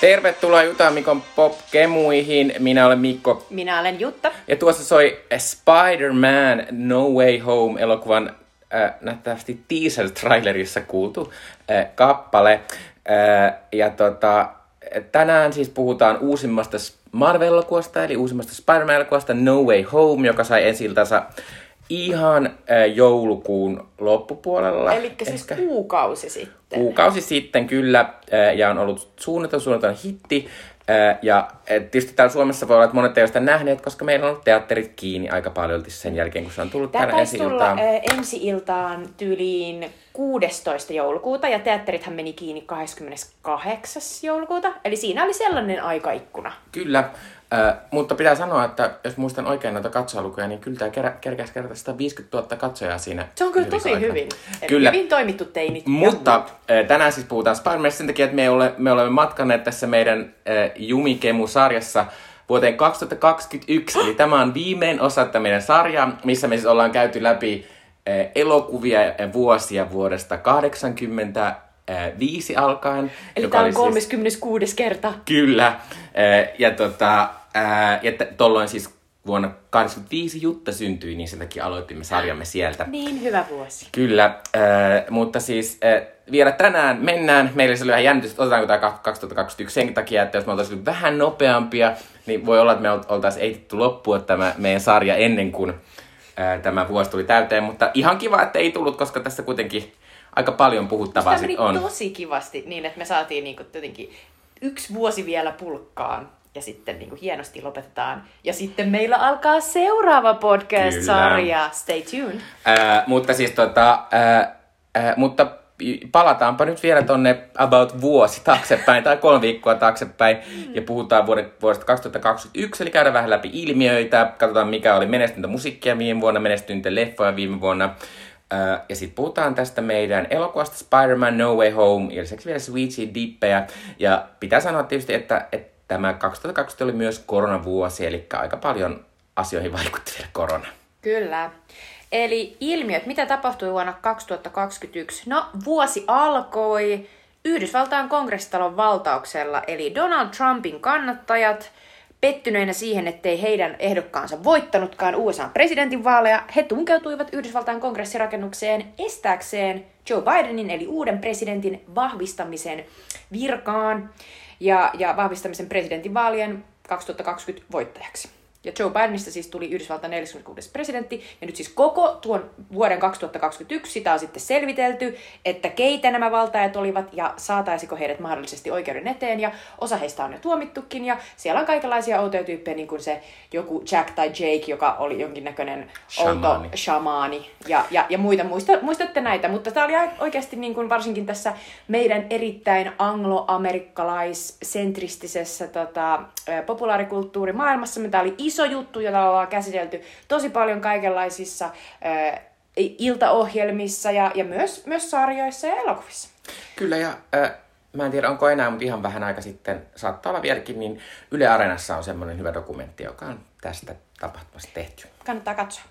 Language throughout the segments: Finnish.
Tervetuloa Juta Mikon pop-kemuihin. Minä olen Mikko. Minä olen Jutta. Ja tuossa soi Spider-Man No Way Home elokuvan äh, nähtävästi teaser-trailerissa kuultu äh, kappale. Äh, ja tota, tänään siis puhutaan uusimmasta Marvel-elokuvasta, eli uusimmasta Spider-Man-elokuvasta No Way Home, joka sai ensiltänsä ihan äh, joulukuun loppupuolella. Eli siis ehkä. kuukausi sitten. Kuukausi sitten kyllä, äh, ja on ollut suunniteltu, suunniteltu hitti. Äh, ja tietysti täällä Suomessa voi olla, että monet eivät sitä nähneet, koska meillä on ollut teatterit kiinni aika paljon sen jälkeen, kun se on tullut tänne ensi-iltaan. ensi-iltaan tyyliin 16. joulukuuta, ja teatterithan meni kiinni 28. joulukuuta. Eli siinä oli sellainen aikaikkuna. Kyllä, Äh, mutta pitää sanoa, että jos muistan oikein noita katsojalukuja, niin kyllä tämä ker- kertaa 150 000 katsojaa siinä. Se on kyllä tosi aikana. hyvin. kyllä. Hyvin toimittu teinit. Mutta tänään siis puhutaan spider sen takia, että me, ole, me olemme matkanneet tässä meidän Jumikemu-sarjassa vuoteen 2021. Eli tämä on viimein osa tätä meidän sarjaa, missä me siis ollaan käyty läpi elokuvia ja vuosia vuodesta 80 viisi alkaen. Eli tämä on 36. Siis, kerta. Kyllä. Ja tota, ää, ja t- tolloin siis vuonna 85 Jutta syntyi, niin sen takia aloitimme sarjamme sieltä. Niin, hyvä vuosi. Kyllä, äh, mutta siis äh, vielä tänään mennään. Meillä se oli vähän jännitys, että otetaanko tämä 2021 sen takia, että jos me oltaisiin vähän nopeampia, niin voi olla, että me oltaisiin eitetty loppua tämä meidän sarja ennen kuin äh, tämä vuosi tuli täyteen. Mutta ihan kiva, että ei tullut, koska tässä kuitenkin aika paljon puhuttavaa sit on. tosi kivasti niin, että me saatiin niinku jotenkin yksi vuosi vielä pulkkaan ja sitten niin kuin hienosti lopetetaan. Ja sitten meillä alkaa seuraava podcast-sarja. Stay tuned. Äh, mutta siis tota, äh, äh, mutta palataanpa nyt vielä tonne about vuosi taaksepäin tai kolme viikkoa taaksepäin mm. ja puhutaan vuodesta 2021, eli käydään vähän läpi ilmiöitä, katsotaan mikä oli menestyntä musiikkia viime vuonna, menestyntä leffoja viime vuonna, Uh, ja sitten puhutaan tästä meidän elokuvasta Spider-Man No Way Home ja lisäksi vielä Sweetie Dippejä. Ja pitää sanoa tietysti, että, että tämä 2020 oli myös koronavuosi, eli aika paljon asioihin vaikutti vielä korona. Kyllä. Eli ilmiöt, mitä tapahtui vuonna 2021? No, vuosi alkoi Yhdysvaltain kongressitalon valtauksella, eli Donald Trumpin kannattajat pettyneinä siihen, ettei heidän ehdokkaansa voittanutkaan USA presidentinvaaleja, he tunkeutuivat Yhdysvaltain kongressirakennukseen estääkseen Joe Bidenin eli uuden presidentin vahvistamisen virkaan ja, ja vahvistamisen presidentinvaalien 2020 voittajaksi. Ja Joe Bidenista siis tuli Yhdysvaltain 46. presidentti, ja nyt siis koko tuon vuoden 2021 sitä on sitten selvitelty, että keitä nämä valtajat olivat ja saataisiko heidät mahdollisesti oikeuden eteen, ja osa heistä on jo tuomittukin, ja siellä on kaikenlaisia outoja tyyppejä, niin kuin se joku Jack tai Jake, joka oli jonkinnäköinen outo shamaani, ja, ja, ja muita, muista, muistatte näitä, mutta tämä oli oikeasti niin kuin varsinkin tässä meidän erittäin anglo-amerikkalais-sentristisessä tota, populaarikulttuurimaailmassa, tämä oli iso juttu, jota ollaan käsitelty tosi paljon kaikenlaisissa äh, iltaohjelmissa ja, ja myös, myös sarjoissa ja elokuvissa. Kyllä, ja äh, mä en tiedä onko enää, mutta ihan vähän aika sitten, saattaa olla vieläkin, niin Yle Areenassa on semmoinen hyvä dokumentti, joka on tästä tapahtumasta tehty. Kannattaa katsoa.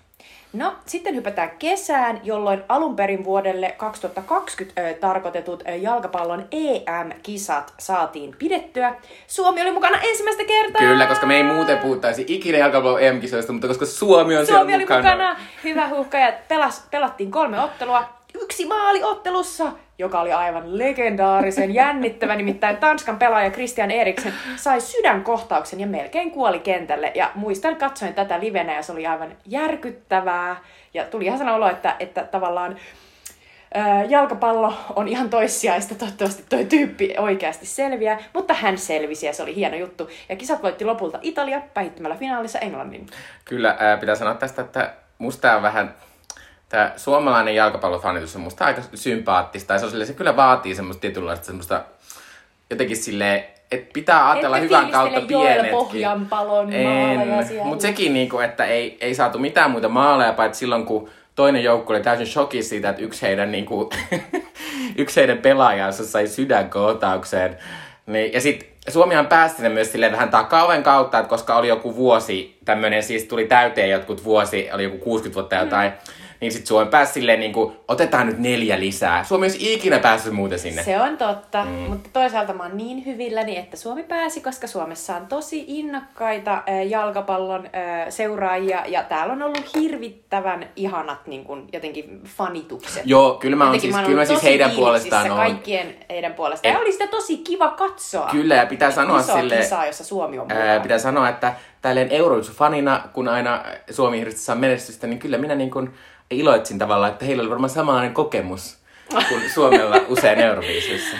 No, sitten hypätään kesään, jolloin alun perin vuodelle 2020 ö, tarkoitetut ö, jalkapallon EM-kisat saatiin pidettyä. Suomi oli mukana ensimmäistä kertaa! Kyllä, koska me ei muuten puhuttaisi ikinä jalkapallon EM-kisoista, mutta koska Suomi on Suomi oli mukana. mukana. Hyvä huhka, ja pelas, pelattiin kolme ottelua yksi maali ottelussa, joka oli aivan legendaarisen jännittävä. Nimittäin Tanskan pelaaja Christian Eriksen sai sydänkohtauksen ja melkein kuoli kentälle. Ja muistan, katsoin tätä livenä ja se oli aivan järkyttävää. Ja tuli ihan sellainen olo, että, että tavallaan jalkapallo on ihan toissijaista, toivottavasti toi tyyppi oikeasti selviää, mutta hän selvisi ja se oli hieno juttu. Ja kisat voitti lopulta Italia päihittämällä finaalissa Englannin. Kyllä, ää, pitää sanoa tästä, että musta on vähän tämä suomalainen jalkapallofanitus on musta aika sympaattista. Ja se, on se kyllä vaatii semmoista tietynlaista semmoista jotenkin silleen, että pitää ajatella Ette hyvän kautta pienetkin. Pohjanpalon Mutta sekin, niinku, että ei, ei saatu mitään muita maaleja, paitsi silloin kun toinen joukko oli täysin shokissa siitä, että yksi heidän, niinku, yksi heidän pelaajansa sai sydänkohtaukseen. Niin, ja sitten Suomihan pääsi sinne myös silleen vähän takaoven kautta, että koska oli joku vuosi, tämmöinen siis tuli täyteen jotkut vuosi, oli joku 60 vuotta jotain, mm niin sit Suomi pääsi silleen niin kuin, otetaan nyt neljä lisää. Suomi olisi ikinä päässyt muuten sinne. Se on totta, mm. mutta toisaalta mä oon niin hyvilläni, että Suomi pääsi, koska Suomessa on tosi innokkaita äh, jalkapallon äh, seuraajia ja täällä on ollut hirvittävän ihanat niin kun, jotenkin fanitukset. Joo, kyllä mä oon Jotenkin siis, kyllä mä siis heidän puolestaan oon. Kaikkien heidän puolestaan. Et- Ja oli sitä tosi kiva katsoa. Kyllä, ja pitää sanoa Iso silleen, kisaa, jossa Suomi on mukana. Ää, pitää sanoa, että tälleen Eurovisu-fanina, kun aina Suomi hirveästi saa menestystä, niin kyllä minä niin kuin iloitsin tavallaan, että heillä oli varmaan samanlainen kokemus kuin Suomella usein Euroviisuissa.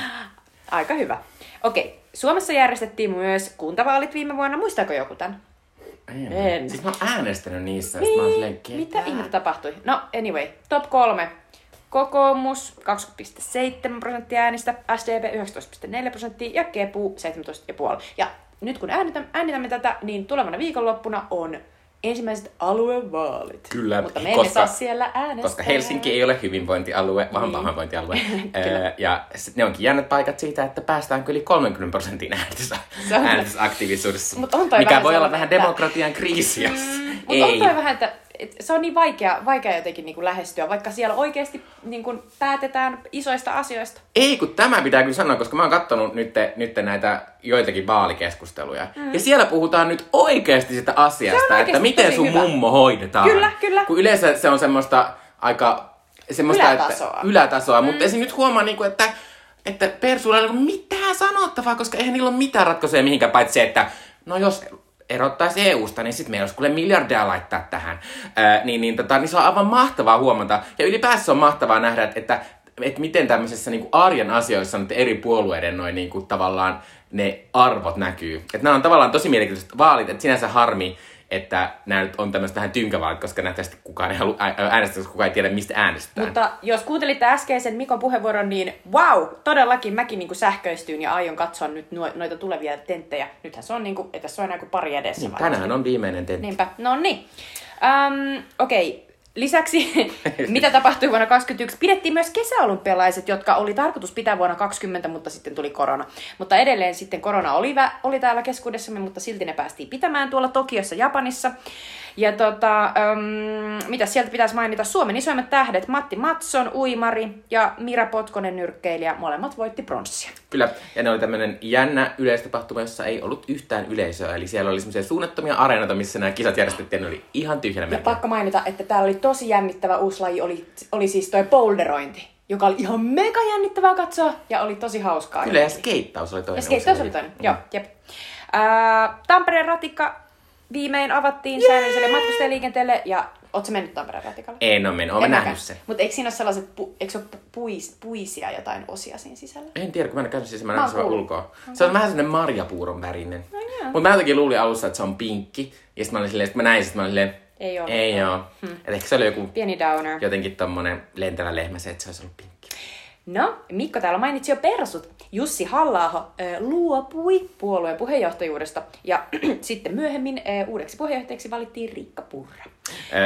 Aika hyvä. Okei, Suomessa järjestettiin myös kuntavaalit viime vuonna. Muistaako joku tämän? En. En. Siis mä oon äänestänyt niissä, niin. mä oon silleen, Mitä ihmettä tapahtui? No, anyway, top kolme. Kokoomus 20,7 prosenttia äänistä, SDP 19,4 prosenttia ja Kepu 17,5. Ja nyt kun äänitämme, äänitämme tätä, niin tulevana viikonloppuna on ensimmäiset aluevaalit. Kyllä, Mutta me emme koska- saa siellä äänestää. Koska Helsinki ei ole hyvinvointialue, vaan Niin. pahoinvointialue. Kyllä. Ja ne onkin jännät paikat siitä, että päästään yli 30 prosentin äänestys, on- äänestysaktiivisuudessa. Mut on mikä voi olla vähän demokratian kriisi, jos Mutta ei. on toi vähän, että et se on niin vaikea, vaikea jotenkin niin kuin lähestyä, vaikka siellä oikeasti niin kuin päätetään isoista asioista. Ei, kun tämä pitää kyllä sanoa, koska mä oon kattonut nyt, nyt näitä joitakin vaalikeskusteluja. Mm. Ja siellä puhutaan nyt oikeasti sitä asiasta, että oikeasti miten tosi sun hyvä. mummo hoidetaan. Kyllä, kyllä. Kun yleensä se on semmoista aika... Semmoista, Ylätasoa. Että, ylätasoa. Mm. Mutta esim. nyt huomaa, niinku, että, että Persuilla ei ole mitään sanottavaa, koska eihän niillä ole mitään ratkaisuja mihinkään, paitsi se, että no jos erottaisi EU-sta, niin sitten meillä olisi kuule miljardia laittaa tähän. Ää, niin, niin, tota, niin se on aivan mahtavaa huomata. Ja ylipäänsä on mahtavaa nähdä, että, että, että miten tämmöisessä niin arjen asioissa nyt eri puolueiden noin niin kuin, tavallaan ne arvot näkyy. Että nämä on tavallaan tosi mielenkiintoiset vaalit, että sinänsä harmi, että nämä nyt on tämmöistä vähän tynkävaalit, koska nähtävästi kukaan ei halua ää- äänestää, koska kukaan ei tiedä, mistä äänestetään. Mutta jos kuuntelitte äskeisen Mikon puheenvuoron, niin wow, todellakin mäkin niin kuin sähköistyin ja aion katsoa nyt noita tulevia tenttejä. Nythän se on niin kuin, että se on enää kuin pari edessä. niin, varmasti. tänään on viimeinen tentti. Niinpä, no niin. Um, Okei, okay. Lisäksi mitä tapahtui vuonna 2021? Pidettiin myös kesäolympialaiset, jotka oli tarkoitus pitää vuonna 2020, mutta sitten tuli korona. Mutta edelleen sitten korona oli, oli täällä keskuudessamme, mutta silti ne päästiin pitämään tuolla Tokiossa, Japanissa. Ja tota, um, mitä sieltä pitäisi mainita? Suomen isoimmat tähdet, Matti Matson, uimari ja Mira Potkonen, nyrkkeilijä, molemmat voitti pronssia. Kyllä, ja ne oli tämmöinen jännä yleistapahtuma, jossa ei ollut yhtään yleisöä. Eli siellä oli semmoisia suunnattomia areenoita, missä nämä kisat järjestettiin, ne oli ihan tyhjänä Ja melkein. pakko mainita, että täällä oli tosi jännittävä uusi laji, oli, oli siis toi boulderointi, joka oli ihan mega jännittävää katsoa ja oli tosi hauskaa. Kyllä, ja skeittaus oli toinen. ja skeittaus oli toinen, laji. joo, jep. Ää, Tampereen ratikka viimein avattiin säännölliselle matkustajaliikenteelle ja Oletko mennyt Tampereen ratikalle? En ole mennyt, olen nähnyt sen. Mutta eikö siinä ole sellaiset, pu, eikö ole pu- puis, puisia jotain osia siinä sisällä? En tiedä, kun mä en ole käynyt siis, mä näen sen ulkoa. Se on vähän sellainen marjapuuron värinen. No joo. Mutta mä jotenkin luulin alussa, että se on pinkki. Ja sitten mä olin silleen, sit mä näin, sit mä olin silleen, Ei oo. Ei oo. Hmm. Et ehkä se oli joku Pieni downer. jotenkin tommonen lentävä lehmä se, että se olisi ollut pinkki. No, Mikko täällä mainitsi jo persut. Jussi halla luopui puolueen puheenjohtajuudesta ja sitten myöhemmin uudeksi puheenjohtajaksi valittiin Riikka Purra.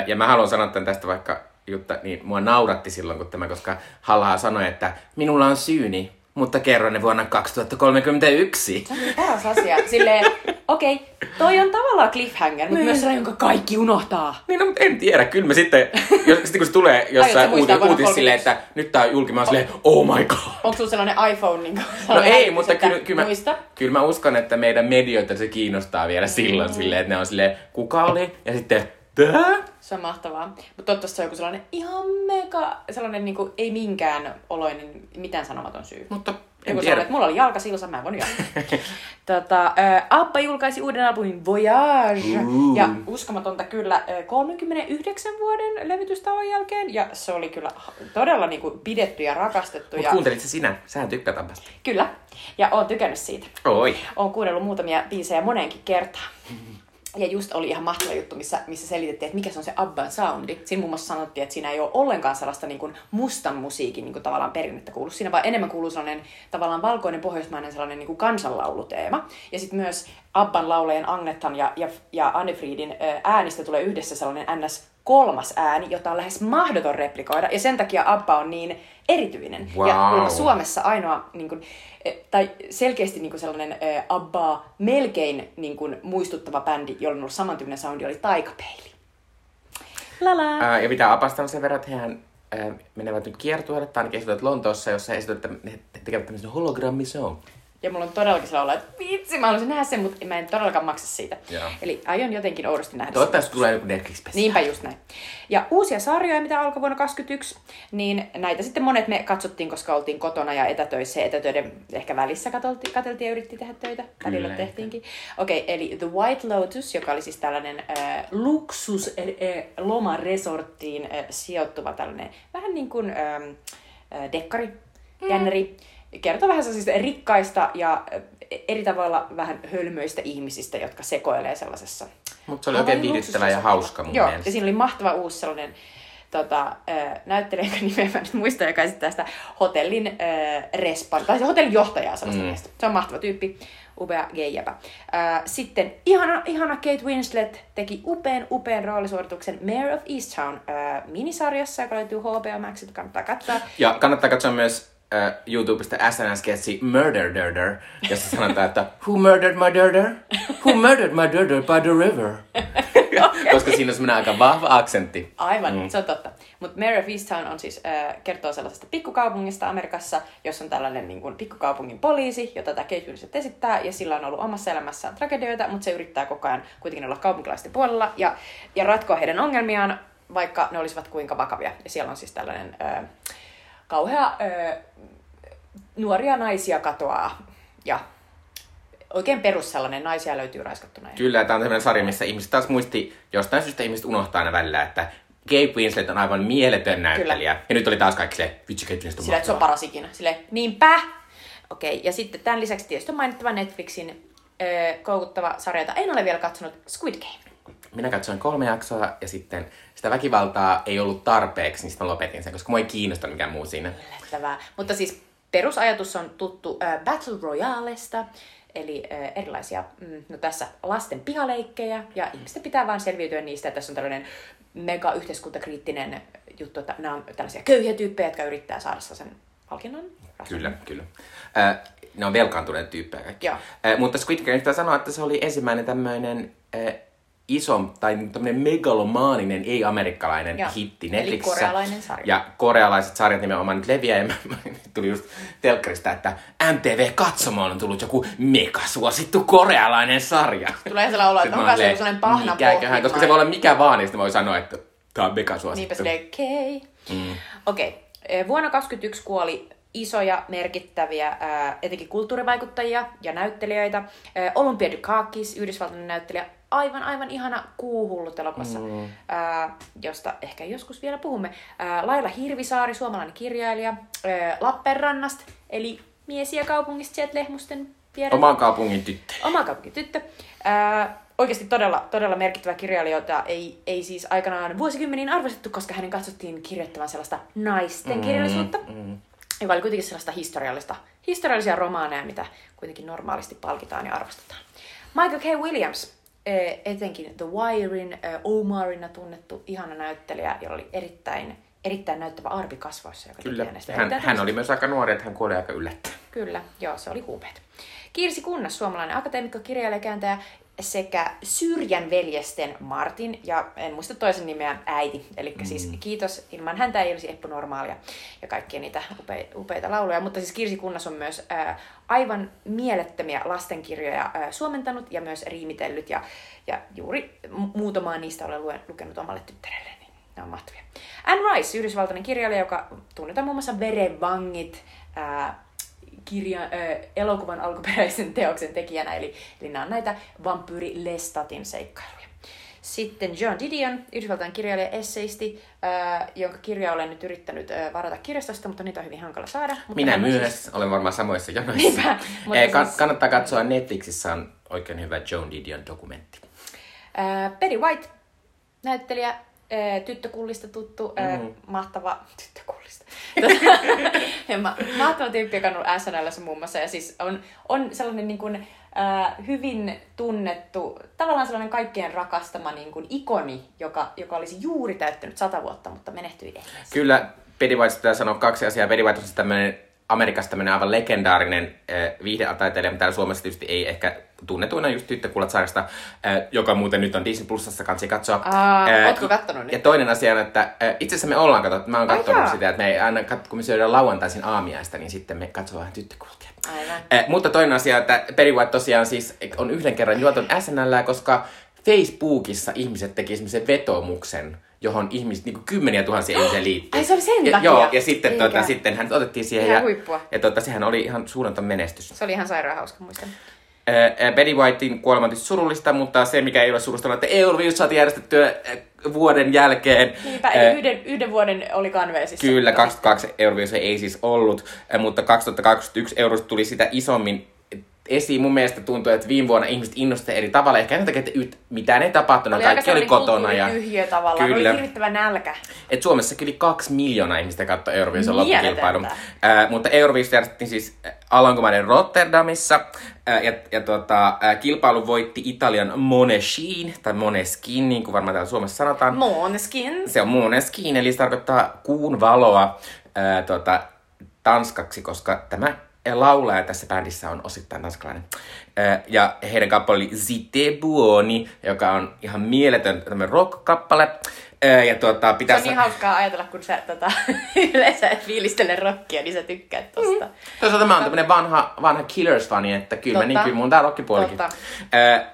Ja mä haluan sanoa tämän tästä vaikka Jutta, niin mua nauratti silloin, kun tämä, koska halla sanoi, että minulla on syyni, mutta kerron ne vuonna 2031. Se on paras asia. Silleen, okei, okay, toi on tavallaan cliffhanger, mutta myös sellainen, jonka kaikki unohtaa. Niin, no, mutta en tiedä. Kyllä mä sitten, jos, sitten kun se tulee jossain uutis, uutis silleen, että nyt tää on julki, mä oon silleen, oh my god. Onko sulla sellainen iPhone? Niin No ei, mutta kyllä, kyllä mä, kyllä mä uskon, että meidän medioita se kiinnostaa vielä silloin Mm. silleen, että ne on silleen, kuka oli? Ja sitten, tää? Se on mahtavaa. Mutta toivottavasti se on joku sellainen ihan mega, sellainen niin kuin, ei minkään oloinen, mitään sanomaton syy. Mutta en Joku sanoi, tiedä. että mulla oli jalka silsa, mä en voinut jatkaa. tota, ä, Abba julkaisi uuden albumin Voyage. Uh. Ja uskomatonta kyllä ä, 39 vuoden levytystauon jälkeen. Ja se oli kyllä todella niin kuin, pidetty ja rakastettu. Mut ja... kuuntelit se sinä? Sähän tykkäät Abbasta. Kyllä. Ja oon tykännyt siitä. Oi. Oon kuunnellut muutamia biisejä moneenkin kertaan. Ja just oli ihan mahtava juttu, missä, missä selitettiin, että mikä se on se Abban soundi. Siinä muun muassa sanottiin, että siinä ei ole ollenkaan sellaista niin kuin mustan musiikin niin kuin tavallaan perinnettä kuulu. Siinä vaan enemmän kuuluu sellainen tavallaan valkoinen pohjoismainen sellainen niin kuin kansanlauluteema. Ja sitten myös Abban laulajien Agnettan ja, ja, ja Annefriedin äänistä tulee yhdessä sellainen ns kolmas ääni, jota on lähes mahdoton replikoida. Ja sen takia Abba on niin erityinen. Ja Wow. kuulemma Suomessa ainoa, niin kuin, eh, tai selkeästi niin kuin sellainen äh, Abbaa melkein niin kuin, muistuttava bändi, jolla on ollut samantyyppinen soundi, oli Taikapeili. Lala. Ää, ja pitää apastaa sen verran, että hehän ää, menevät nyt kiertueelle, tai ainakin Lontoossa, jossa he että he tekevät tämmöisen hologrammishow. Ja mulla on todellakin sellainen että vitsi, mä haluaisin nähdä sen, mutta mä en todellakaan maksa siitä. Joo. Eli aion jotenkin oudosti nähdä sen. Toivottavasti tulee joku netflix -spesiaali. Niinpä just näin. Ja uusia sarjoja, mitä alkoi vuonna 2021, niin näitä sitten monet me katsottiin, koska oltiin kotona ja etätöissä ja etätöiden ehkä välissä katseltiin, katseltiin ja yritti tehdä töitä. Välillä Kyllä. tehtiinkin. Okei, okay, eli The White Lotus, joka oli siis tällainen äh, luksus äh, lomaresorttiin äh, sijoittuva tällainen vähän niin kuin äh, dekkari, jännäri. Kertoo vähän sellaisista rikkaista ja äh, eri tavalla vähän hölmöistä ihmisistä, jotka sekoilee sellaisessa Mutta se oli oikein viihdyttävä ja hauska mun Joo, mielestä. ja siinä oli mahtava uusi sellainen tota, näyttelijä, joka nimeä mä nyt muista, joka esittää sitä hotellin äh, respan, tai se hotellin johtajaa sellaista Mm. mm. Se on mahtava tyyppi, upea geijäpä. Äh, sitten ihana, ihana Kate Winslet teki upean, upean roolisuorituksen Mayor of Easttown äh, minisarjassa, joka löytyy HBO Maxilta, kannattaa katsoa. Ja kannattaa katsoa myös äh, YouTubesta SNS-sketsi Murder Dirder, jossa sanotaan, että Who murdered my dirder? Who murdered my dirder by the river? Koska siinä on semmoinen aika vahva aksentti. Aivan, mm. se on totta. Mutta Mayor of Easttown on siis, äh, kertoo sellaisesta pikkukaupungista Amerikassa, jossa on tällainen niin kuin, pikkukaupungin poliisi, jota tämä Kate Winslet esittää, ja sillä on ollut omassa elämässään tragedioita, mutta se yrittää koko ajan kuitenkin olla kaupunkilaisten puolella ja, ja ratkoa heidän ongelmiaan, vaikka ne olisivat kuinka vakavia. Ja siellä on siis tällainen äh, kauhea äh, nuoria naisia katoaa ja oikein perus sellainen, naisia löytyy raiskattuna. Kyllä, tämä on sellainen sarja, missä ihmiset taas muisti, jostain syystä ihmiset unohtaa aina välillä, että Kate Winslet on aivan mieletön näyttelijä. Ja nyt oli taas kaikki se, vitsi Kate Winslet on Sillä, se on paras ikinä. Sille, niinpä! Okei, ja sitten tämän lisäksi tietysti on mainittava Netflixin öö, koukuttava sarja, jota en ole vielä katsonut, Squid Game. Minä katsoin kolme jaksoa ja sitten sitä väkivaltaa ei ollut tarpeeksi, niin sitten mä lopetin sen, koska mua ei kiinnosta mikään muu siinä. Yllättävää. Mutta siis perusajatus on tuttu äh, Battle Royalesta, eli äh, erilaisia, mm, no tässä lasten pihaleikkejä, ja ihmisten pitää vaan selviytyä niistä. Tässä on tällainen mega yhteiskuntakriittinen juttu, että nämä on tällaisia köyhiä tyyppejä, jotka yrittää saada sen palkinnon. Kyllä, kyllä. Äh, ne on velkaantuneet tyyppejä kaikki. Joo. Äh, mutta Squid Game pitää sanoa, että se oli ensimmäinen tämmöinen äh, iso tai tämmöinen megalomaaninen, ei-amerikkalainen Joo. hitti Eli Netflixissä. korealainen sarja. Ja korealaiset sarjat nimenomaan nyt leviää. Ja mä, mä, tuli just telkkarista, että MTV Katsomoon on tullut joku megasuosittu korealainen sarja. Tulee sellainen olo, että onko se joku sellainen pahna mikäköhän, Koska se voi olla mikä vaan, niin sitten voi sanoa, että tämä on megasuosittu. Niinpä silleen, okei. Okay. Mm. Okei. Okay. Vuonna 2021 kuoli isoja, merkittäviä, ää, etenkin kulttuurivaikuttajia ja näyttelijöitä. Ää, Olympia Dukakis, yhdysvaltainen näyttelijä, aivan, aivan ihana kuuhullut elokuvassa, mm. ää, josta ehkä joskus vielä puhumme. Ää, Laila Hirvisaari, suomalainen kirjailija. Ää, Lappeenrannasta, eli miesiä kaupungista sieltä Lehmusten vierellä. Oman kaupungin tyttö. Oma kaupunkityttö. Ää, oikeasti todella, todella merkittävä kirjailija, jota ei, ei siis aikanaan vuosikymmeniin arvostettu, koska hänen katsottiin kirjoittavan sellaista naisten kirjallisuutta, mm. Joka oli kuitenkin sellaista historiallista, historiallisia romaaneja, mitä kuitenkin normaalisti palkitaan ja arvostetaan. Michael K. Williams, eh, etenkin The Wirein, eh, Omarina tunnettu ihana näyttelijä, jolla oli erittäin, erittäin näyttävä arpi kasvoissa. Joka Kyllä. Hän, erittäin hän oli myös aika nuori, että hän kuoli aika yllättäen. Kyllä, joo, se oli huupeet. Kirsi Kunnas, suomalainen akateemikko, kirjailijakääntäjä sekä Syrjän veljesten Martin ja en muista toisen nimeä äiti. Eli mm. siis kiitos, ilman häntä ei olisi Eppu Normaalia ja kaikkia niitä upe, upeita lauluja. Mutta siis Kirsi Kunnas on myös ää, aivan mielettömiä lastenkirjoja ää, suomentanut ja myös riimitellyt ja, ja juuri mu- muutamaa niistä olen luen, lukenut omalle tyttärelle. Niin ne on mahtavia. Anne Rice, yhdysvaltainen kirjailija, joka tunnetaan muun muassa Verenvangit, ää, kirja, ö, elokuvan alkuperäisen teoksen tekijänä, eli, eli nämä on näitä vampyyri Lestatin seikkailuja. Sitten John Didion, Yhdysvaltain kirjailija esseisti, äh, jonka kirja olen nyt yrittänyt äh, varata kirjastosta, mutta niitä on hyvin hankala saada. Mutta Minä myös. Olen varmaan samoissa jonoissa. Niinpä, mutta Eh, kan- siis- Kannattaa katsoa Netflixissä on oikein hyvä Joan Didion dokumentti. Äh, Perry White, näyttelijä, äh, tyttökullista tuttu, äh, Mhm. mahtava, tyttökullista, Ma- mahtava tyyppi, joka on ollut SNLssä muun muassa, ja siis on, on sellainen niin kuin, äh, hyvin tunnettu, tavallaan sellainen kaikkien rakastama niin kuin ikoni, joka, joka olisi juuri täyttänyt sata vuotta, mutta menehtyi ennen. Kyllä Pennywise pitää sanoa kaksi asiaa. Pennywise on siis tämmöinen Amerikassa tämmöinen aivan legendaarinen äh, viihdetaiteilija, mutta täällä Suomessa tietysti ei ehkä tunnetuina just Tyttökullat sarjasta, äh, joka muuten nyt on Disney Plusassa kansi katsoa. Aa, Äh, ootko kattonut nyt? Ja toinen asia on, että äh, itse asiassa me ollaan katsottu, mä oon katsonut sitä, että me ei aina, kat- kun me syödään lauantaisin aamiaista, niin sitten me katsoo vähän Tyttökulkia. Aivan. Eh, mutta toinen asia, että Perry White tosiaan siis on yhden kerran juoton SNL, koska Facebookissa ihmiset teki semmoisen vetomuksen, johon ihmiset, niin kuin kymmeniä tuhansia ihmisiä liittyy. Ai, se oli sen ja, takia? Joo, ja sitten, Eikä. tuota, sitten hän otettiin siihen. Ihan ja, huippua. ja tuota, sehän oli ihan suunnaton menestys. Se oli ihan sairaan hauska, muistan. Äh, äh, Betty Whitein kuolema on surullista, mutta se mikä ei ole surullista on, että Euroviisut saatiin järjestettyä äh, vuoden jälkeen. Niinpä, Äh, eli yhden, yhden vuoden oli Canvasissa. Kyllä, 22 Euroviisua ei siis ollut, äh, mutta 2021 Eurosta tuli sitä isommin esiin. Mun mielestä tuntuu, että viime vuonna ihmiset innostuivat eri tavalla. Ehkä sen takia, että yt- mitään ei tapahtunut, Oli kaikki oli kotona. Ja, kulttuurityhjiö tavallaan, Kyllä. oli hirvittävä nälkä. et Suomessa yli kaksi miljoonaa ihmistä katsoi Euroviisun loppukilpailun. Äh, mutta Euroviisu järjestettiin siis äh, Alankomaiden Rotterdamissa. Äh, ja ja tota, äh, kilpailu voitti Italian Moneskin, tai Moneskin, niin kuin varmaan täällä Suomessa sanotaan. Måneskin. Se on Måneskin, eli se tarkoittaa kuun valoa ää, tota, tanskaksi, koska tämä laulaja tässä bändissä on osittain tanskalainen. Ja heidän kappale oli Zite Buoni, joka on ihan mieletön tämmöinen rock-kappale. Ja tuota, Se pitää on niin hauskaa ajatella, kun sä tota, yleensä et fiilistele rockia, niin sä tykkäät tosta. Toisaalta mä oon tämmönen vanha, vanha Killers-fani, että kyllä mä Totta. niin kyllä mun tää rockipuolikin. Totta.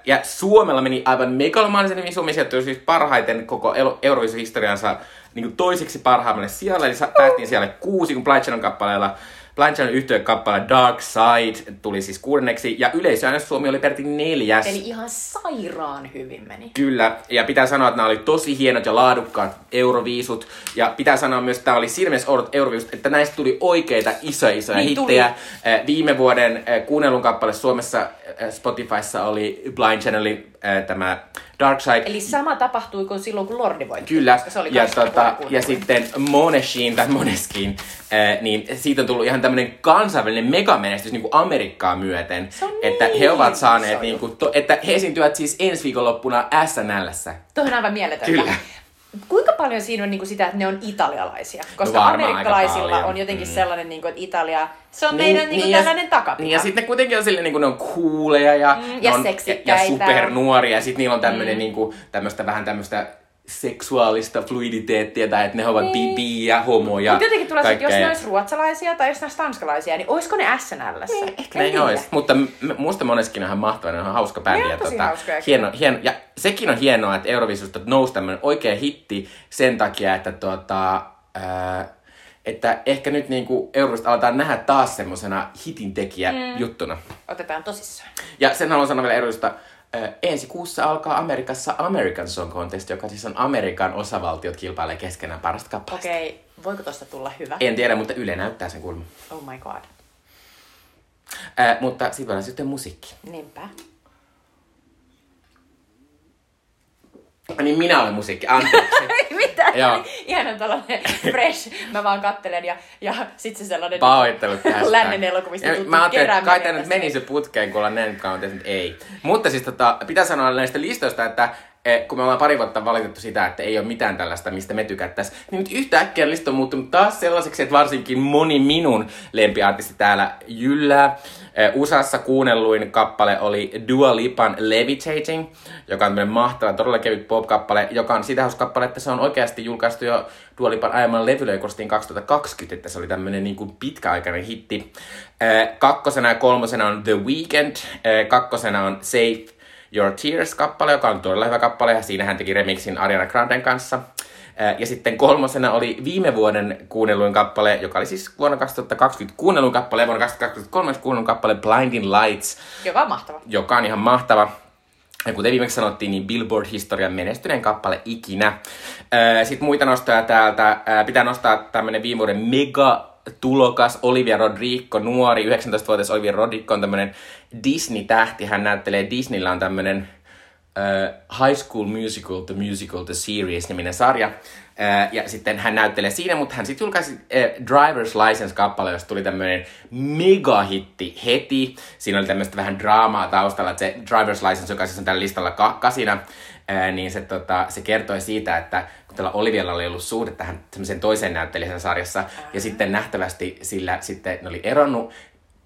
Ja Suomella meni aivan megalomaanisen. Suomi sijoittui siis parhaiten koko Eurovision historiansa niin toiseksi parhaimmalle sijalle. Eli päästiin siellä kuusi, kun Channel kappaleella Blind Channel yhtyeen kappale Dark Side tuli siis kuudenneksi. Ja yleisöäännös Suomi oli peräti neljäs. Eli ihan sairaan hyvin meni. Kyllä, ja pitää sanoa, että nämä oli tosi hienot ja laadukkaat Euroviisut. Ja pitää sanoa myös, että tämä oli siinä mielessä oudot Euroviisut, että näistä tuli oikeita isoja isoja Niin hittejä. Eh, Viime vuoden kuunnelun kappale Suomessa Spotifyssa oli Blind Channelin tämä Dark Side. Eli sama tapahtui kuin silloin, kun Lordi voitti. Kyllä, se oli ja, tota, ja sitten Moneskin tai Moneskin, äh, niin siitä on tullut ihan tämmöinen kansainvälinen megamenestys niin kuin Amerikkaa myöten. Se on että he niin ovat saaneet, niin kuin, to, että he esiintyvät siis ensi viikonloppuna SNLssä. Toi on aivan mieletöntä. Kyllä. Kuinka paljon siinä on niinku sitä, että ne on italialaisia? Koska No varmaan aika amerikkalaisilla on jotenkin Mm. sellainen, niinku, että Italia, se on meidän niinku, tällainen takapiha. Niin ja sitten ne kuitenkin on silleen, niin kuin ne on cooleja ja, Mm, ja on, ja, ja supernuoria. Ja sitten niillä on tämmöinen mm. niin kuin, tämmöistä vähän tämmöistä seksuaalista fluiditeettia tai että ne ovat Niin. bi, ja homo ja Mutta jotenkin tulee että jos ne olisi ruotsalaisia tai jos ne olisi tanskalaisia, niin olisiko ne SNLssä? Niin, Ehkä ne ei olisi. Mutta musta moneskin on ihan mahtava, ne on ihan hauska bändi. Ne on ja tosi hauskoja hieno, hieno, ja sekin on hienoa, että Euroviisusta nousi tämmöinen oikea hitti sen takia, että tota, ää, että ehkä nyt niinku Euroviisusta aletaan nähdä taas semmosena hitintekijä mm. juttuna. Otetaan tosissaan. Ja sen haluan sanoa vielä Euroviisusta, ää, ensi kuussa alkaa Amerikassa American Song Contest, joka siis on Amerikan osavaltiot kilpailee keskenään parasta kappaleesta. Okei, okay. voiko tosta tulla hyvä? En tiedä, mutta Yle näyttää sen kulman. Oh my god. Ää, mutta sitten sitten musiikki. Niinpä. Niin minä olen musiikki, anteeksi. Mitä? Joo. Ihan tällainen fresh. Mä vaan kattelen ja, ja sit se sellainen Pahoittelut tästä. lännen elokuvista Ja Mä ajattelin, että kai nyt meni se putkeen, kun ollaan näin kauan tehnyt, ei. Mutta siis tota, pitää sanoa näistä listoista, että eh, kun me ollaan pari vuotta valitettu sitä, että ei ole mitään tällaista, mistä me tykättäisiin, niin nyt yhtäkkiä lista on muuttunut taas sellaiseksi, että varsinkin moni minun lempiartisti täällä jyllää. Eh, USAssa kuunnelluin kappale oli Dua Lipan Levitating, joka on tämmöinen mahtava, todella kevyt pop-kappale, joka on sitä kappale, että se on oikeasti julkaistu jo Dua Lipan aiemman levyllä, joka korstiin 2020, että se oli tämmöinen niin kuin pitkäaikainen hitti. Eh, kakkosena ja kolmosena on The Weeknd, eh, kakkosena on Save Your Tears-kappale, joka on todella hyvä kappale, ja siinä hän teki remixin Ariana Granden kanssa. Ja sitten kolmosena oli viime vuoden kuunnelluin kappale, joka oli siis vuonna 2020 kuunnelluin kappale, ja vuonna 2023 kuunnelluin kappale Blinding Lights, Joka on mahtava. joka on ihan mahtava. Ja kuten viimeksi sanottiin, niin Billboard-historian menestyneen kappale ikinä. Sitten muita nostoja täältä. Ää, Pitää nostaa tämmönen viime vuoden mega tulokas Olivia Rodrigo, nuori 19-vuotias Olivia Rodrigo on tämmönen Disney-tähti. Hän näyttelee Disneyllä on tämmönen uh, High School Musical, The Musical, The Series-niminen sarja. Uh, ja sitten hän näyttelee siinä, mutta hän sitten julkaisi uh, Driver's License-kappale, josta tuli tämmöinen megahitti heti. Siinä oli tämmöistä vähän draamaa taustalla, että se Driver's License, joka siis on tällä listalla ka- kasina, uh, niin se, tota, se kertoi siitä, että kun tällä Olivialla oli ollut suhde tähän toiseen näyttelijän sarjassa, ja sitten nähtävästi sillä sitten ne oli eronnut,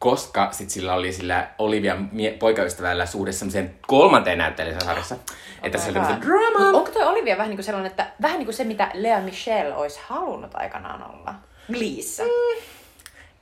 koska sit sillä oli sillä Olivian mie- poikaystävällä suhde semmoiseen kolmanteen näyttelijän sarjassa. että se oli drama. Mut Onko toi Olivia vähän niin kuin sellainen, että vähän niin kuin se, mitä Lea Michelle olisi halunnut aikanaan olla? Gleessä. Mm.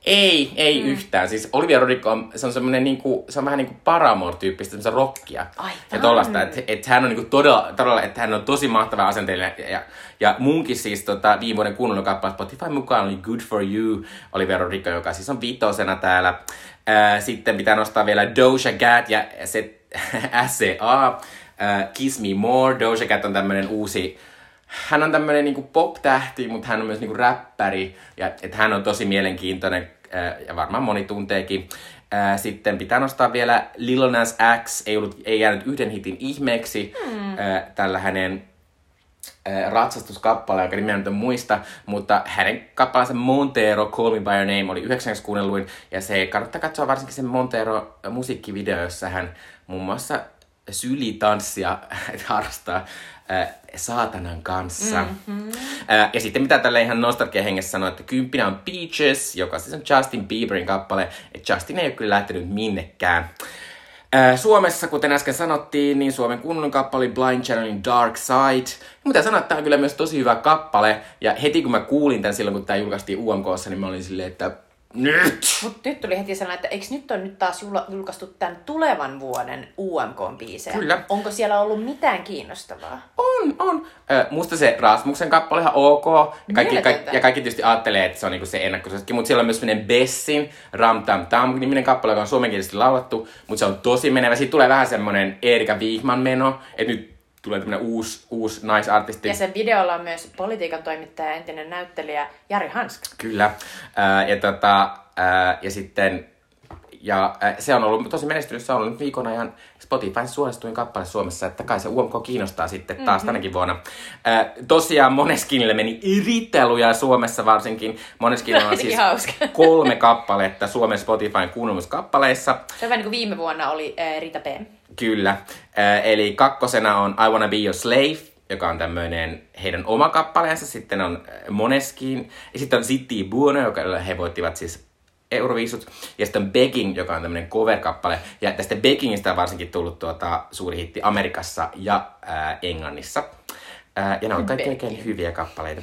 Ei, ei mm. yhtään. Siis Olivia Rodrigo on, se on semmoinen niinku, se on vähän niinku Paramore-tyyppistä semmoista rockia. Aivan. Ja tollaista, että et hän on niinku todella, todella, että hän on tosi mahtava asenteellinen. Ja, ja, ja munkin siis tota, viime vuoden kuunnellut kappale Spotify mukaan oli Good For You, Olivia Rodrigo, joka siis on viitosena täällä. Ää, sitten pitää nostaa vielä Doja Cat ja se SCA, ää, Kiss Me More. Doja Cat on tämmönen uusi hän on tämmönen niinku pop-tähti, mutta hän on myös niinku räppäri. Ja että hän on tosi mielenkiintoinen ää, ja varmaan moni tunteekin. Ää, sitten pitää nostaa vielä Lil Nas X, ei, ollut, ei jäänyt yhden hitin ihmeeksi hmm. ää, tällä hänen ratsastuskappale, joka nimeä nyt en muista, mutta hänen kappaleensa Montero, Call Me By Your Name, oli 90 kuunnelluin, ja se kannattaa katsoa varsinkin sen Montero musiikkivideo, jossa hän muun muassa sylitanssia harrastaa äh, saatanan kanssa. Mm-hmm. Äh, ja sitten mitä tällä ihan nostalgia hengessä sanoo, että kymppinä on Peaches, joka siis on Justin Bieberin kappale, että Justin ei ole kyllä lähtenyt minnekään. Suomessa, kuten äsken sanottiin, niin Suomen kunnon kappale Blind Channelin Dark Side. Mutta sanoa, että tämä on kyllä myös tosi hyvä kappale. Ja heti kun mä kuulin tämän silloin, kun tämä julkaistiin UMKssa, niin mä olin silleen, että nyt! Mutta nyt tuli heti sellainen, että eikö nyt on nyt taas jul- julkaistu tämän tulevan vuoden UMK-biisejä? Kyllä. Onko siellä ollut mitään kiinnostavaa? On, on. Ö, musta se Rasmuksen kappale ihan ok. Ja kaikki, kaikki, ja kaikki tietysti ajattelee, että se on niinku se ennakkosuosikki. Mutta siellä on myös sellainen Bessin Ram Tam Tam niminen kappale, joka on suomenkielisesti laulattu. Mutta se on tosi menevä. Siitä tulee vähän semmonen Erika Wigman meno. Että nyt tulee tämmönen uusi, uusi naisartisti. Ja sen videolla on myös politiikan toimittaja ja entinen näyttelijä Jari Hanska. Kyllä. Ää, ja, tota, ää, ja sitten ja äh, se on ollut tosi menestynyt, se on ollut nyt viikon ajan Spotifyn suosituin kappale Suomessa, että kai se UMK kiinnostaa sitten taas mm-hmm. tänäkin vuonna. Äh, tosiaan Moneskinille meni erittäin lujaa Suomessa varsinkin. Moneskinilla on siis Hauska. kolme kappaletta Suomen Spotifyn kuunnelmuskappaleissa. Se on vähän niin kuin viime vuonna oli äh, Rita P. Kyllä. Äh, eli kakkosena on I Wanna Be Your Slave, joka on tämmöinen heidän oma kappaleensa. Sitten on äh, Moneskin. Ja sitten on City Buono, joka he voittivat siis Euroviisut. Ja sitten on Begging, joka on tämmöinen cover-kappale. Ja tästä Beggingistä on varsinkin tullut tuota, suuri hitti Amerikassa ja ää, Englannissa. Ää, ja ne on kaikki oikein hyviä kappaleita.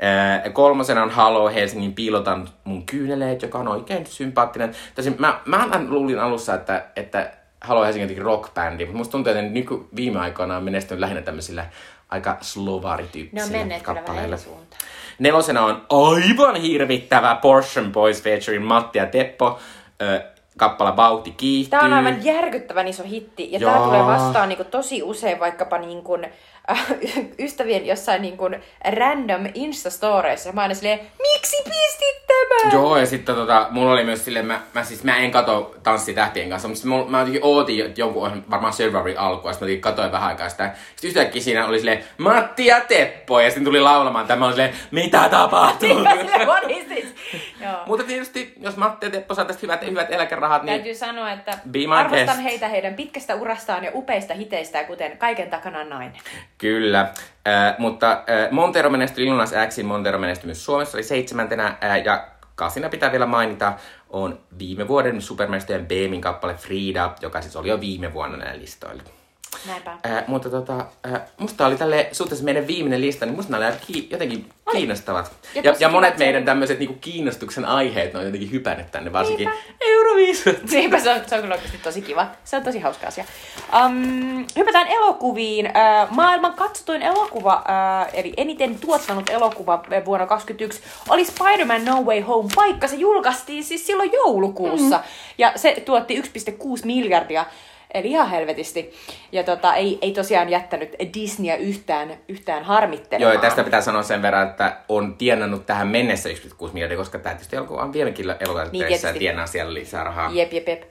Ää, kolmosena on Halo Helsingin Piilotan mun kyyneleet, joka on oikein sympaattinen. Tosin mä, mä luulin alussa, että, että Halo Helsingin jotenkin rockbändi, mutta musta tuntuu, että nyky, viime aikoina on menestynyt lähinnä tämmöisillä aika Ne on slovarityyppisillä menneet kyllä vähän kappaleilla. eri suuntaan. Nelosena on aivan hirvittävä Portion Boys featuring Matti ja Teppo. Ö, kappala Vauhti kiihtyy. Tämä on aivan järkyttävän iso hitti. Ja Jaa. tämä tulee vastaan niin kuin, tosi usein vaikkapa niin kuin, ystävien jossain niin kuin, random Insta-storeissa. Mä aina silleen, miksi pistit tämän? Joo, ja sitten tota, mulla oli myös silleen, mä, mä, siis, mä en kato tanssitähtien kanssa, mutta mulla, mä jotenkin ootin että jonkun varmaan Survivorin alkua, sitten mä katoin vähän aikaa sitä. Sitten yhtäkkiä siinä oli silleen, Matti ja Teppo, ja sitten tuli laulamaan, tämä oli silleen, mitä tapahtuu? Mä silleen, what is this? Joo. mutta tietysti, jos Matti ja Teppo saa tästä hyvät, hyvät eläkerahat, niin Täytyy sanoa, että arvostan guest. heitä heidän pitkästä urastaan ja upeista hiteistä, kuten Kaiken takana on nainen. Kyllä, äh, mutta äh, Montero menestyi Lil Nas Xin Montero menestyi myös Suomessa, oli seitsemäntenä, äh, ja kasina pitää vielä mainita, on viime vuoden supermestojen Beemin kappale Frida, joka siis oli jo viime vuonna näillä listoilla. Näinpä. Äh, mutta tota, äh, musta oli tälle suhteessa meidän viimeinen lista, niin musta nämä oli ki- jotenkin Oli. kiinnostavat. Ja Ja, ja monet meidän tämmöiset niinku kiinnostuksen aiheet, ne on jotenkin hypännyt tänne, varsinkin Euroviisut. Niinpä se on, se on kyllä oikeasti tosi kiva. Se on tosi hauska asia. Um, hypätään elokuviin. Uh, maailman katsotuin elokuva, uh, eli eniten tuottanut elokuva vuonna 2021, oli Spider-Man No Way Home, vaikka se julkaistiin siis silloin joulukuussa. Mm-hmm. Ja se tuotti 1,6 miljardia. Eli ihan helvetisti. Ja tota, ei, ei tosiaan jättänyt Disneyä yhtään, yhtään harmittelemaan. Joo, ja tästä pitää sanoa sen verran, että on tienannut tähän mennessä 1,6 miljardia, koska tämä tietysti on vieläkin elokuvateattereissa ja tietysti. tienaa siellä lisää rahaa. Jep, jep, jep.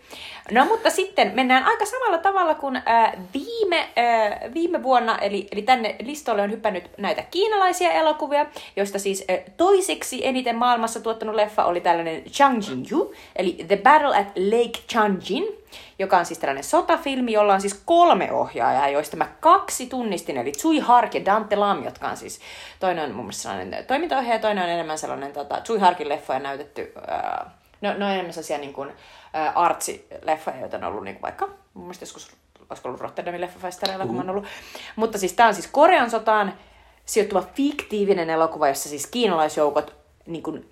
No mutta sitten mennään aika samalla tavalla kuin äh, viime, äh, viime vuonna, eli, eli tänne listolle on hypännyt näitä kiinalaisia elokuvia, joista siis äh, toiseksi eniten maailmassa tuottanut leffa oli tällainen Chang Jin-yu, eli The Battle at Lake Changjin, joka on siis tällainen sotafilmi, jolla on siis kolme ohjaajaa, joista mä kaksi tunnistin, eli Tsui Hark ja Dante Lam, jotka on siis, toinen on mun mielestä sellainen toimintaohjaaja, toinen on enemmän sellainen, tota, Tsui Harkin leffoja näytetty, äh, no, no enemmän sellaisia niin kuin, äh, artsi-leffoja, joita on ollut niin kuin vaikka, mun mielestä joskus olisiko ollut Rotterdamin leffafestareilla, kun mä oon ollut. Mutta siis tää on siis Korean sotaan sijoittuva fiktiivinen elokuva, jossa siis kiinalaisjoukot niin kuin,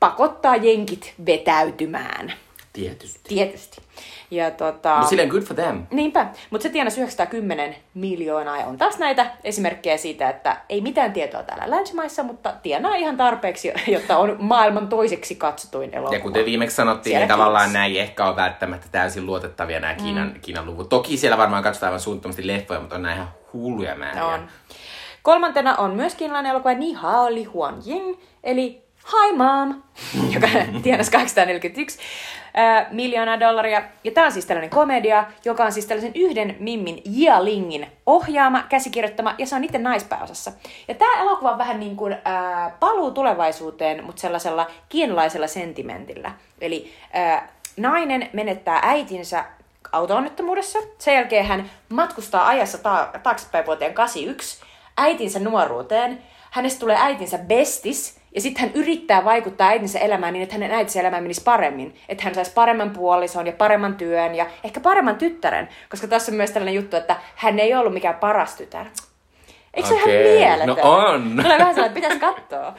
pakottaa jenkit vetäytymään. Tietysti. Tietysti. Ja tota... No silleen good for them. Niinpä, mutta se tienasi 910 miljoonaa ja on taas näitä esimerkkejä siitä, että ei mitään tietoa täällä länsimaissa, mutta tienaa ihan tarpeeksi, jotta on maailman toiseksi katsotuin elokuva. Ja kuten viimeksi sanottiin, Siellä niin tavallaan nämä ei ehkä ole välttämättä täysin luotettavia nämä Kiinan, mm. Kiinan luvut. Toki siellä varmaan katsotaan aivan suunnattomasti leffoja, mutta on nämä ihan hulluja määriä. On. Kolmantena on myös kiinalainen elokuva Ni Hao Li Huan Ying, eli Hi Mom, joka tienasi 841 äh, miljoonaa dollaria. Ja tämä on siis tällainen komedia, joka on siis tällaisen yhden Mimmin Jia Lingin ohjaama, käsikirjoittama, ja se on itse naispääosassa. Ja tämä elokuva on vähän niin kuin äh, paluu tulevaisuuteen, mutta sellaisella kiinalaisella sentimentillä. Eli äh, nainen menettää äitinsä auto-onnettomuudessa. Sen jälkeen hän matkustaa ajassa ta- taaksepäin vuoteen 81 äitinsä nuoruuteen. Hänestä tulee äitinsä bestis, ja sitten hän yrittää vaikuttaa äitinsä elämään niin, että hänen äitinsä elämä menisi paremmin. Että hän saisi paremman puolison ja paremman työn ja ehkä paremman tyttären. Koska tässä on myös tällainen juttu, että hän ei ollut mikään paras tytär. Eikö se ole ihan mieletön? No on. Tulee vähän sellainen, että pitäisi katsoa.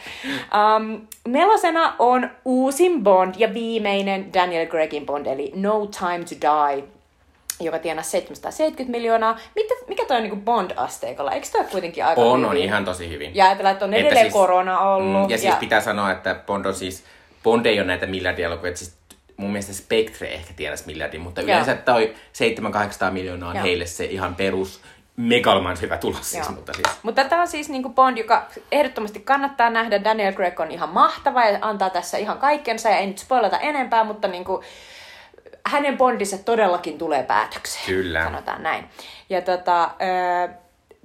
Um, nelosena on uusin Bond ja viimeinen Daniel Craigin Bond, eli No Time to Die, joka tienasi 770 miljoonaa. Mitä, mikä toi on niin Bond-asteikolla? Eikö toi kuitenkin aika On, hyvin? on ihan tosi hyvin. Ja ajatellaan, että on edelleen siis, korona ollut. Mm, ja siis pitää sanoa, että Bond on siis, Bond ei ole näitä miljardielokuvia, että siis mun mielestä Spectre ehkä tienasi miljardin, mutta Joo. yleensä toi 700-800 miljoonaa on Joo. heille se ihan perus megaloman hyvä tulos siis, Joo. mutta siis Mutta tämä on siis niinku Bond, joka ehdottomasti kannattaa nähdä. Daniel Craig on ihan mahtava ja antaa tässä ihan kaikkensa. Ja ei nyt spoilata enempää, mutta niinku, hänen Bondinsa todellakin tulee päätökseen. Kyllä. Sanotaan näin. Ja tota,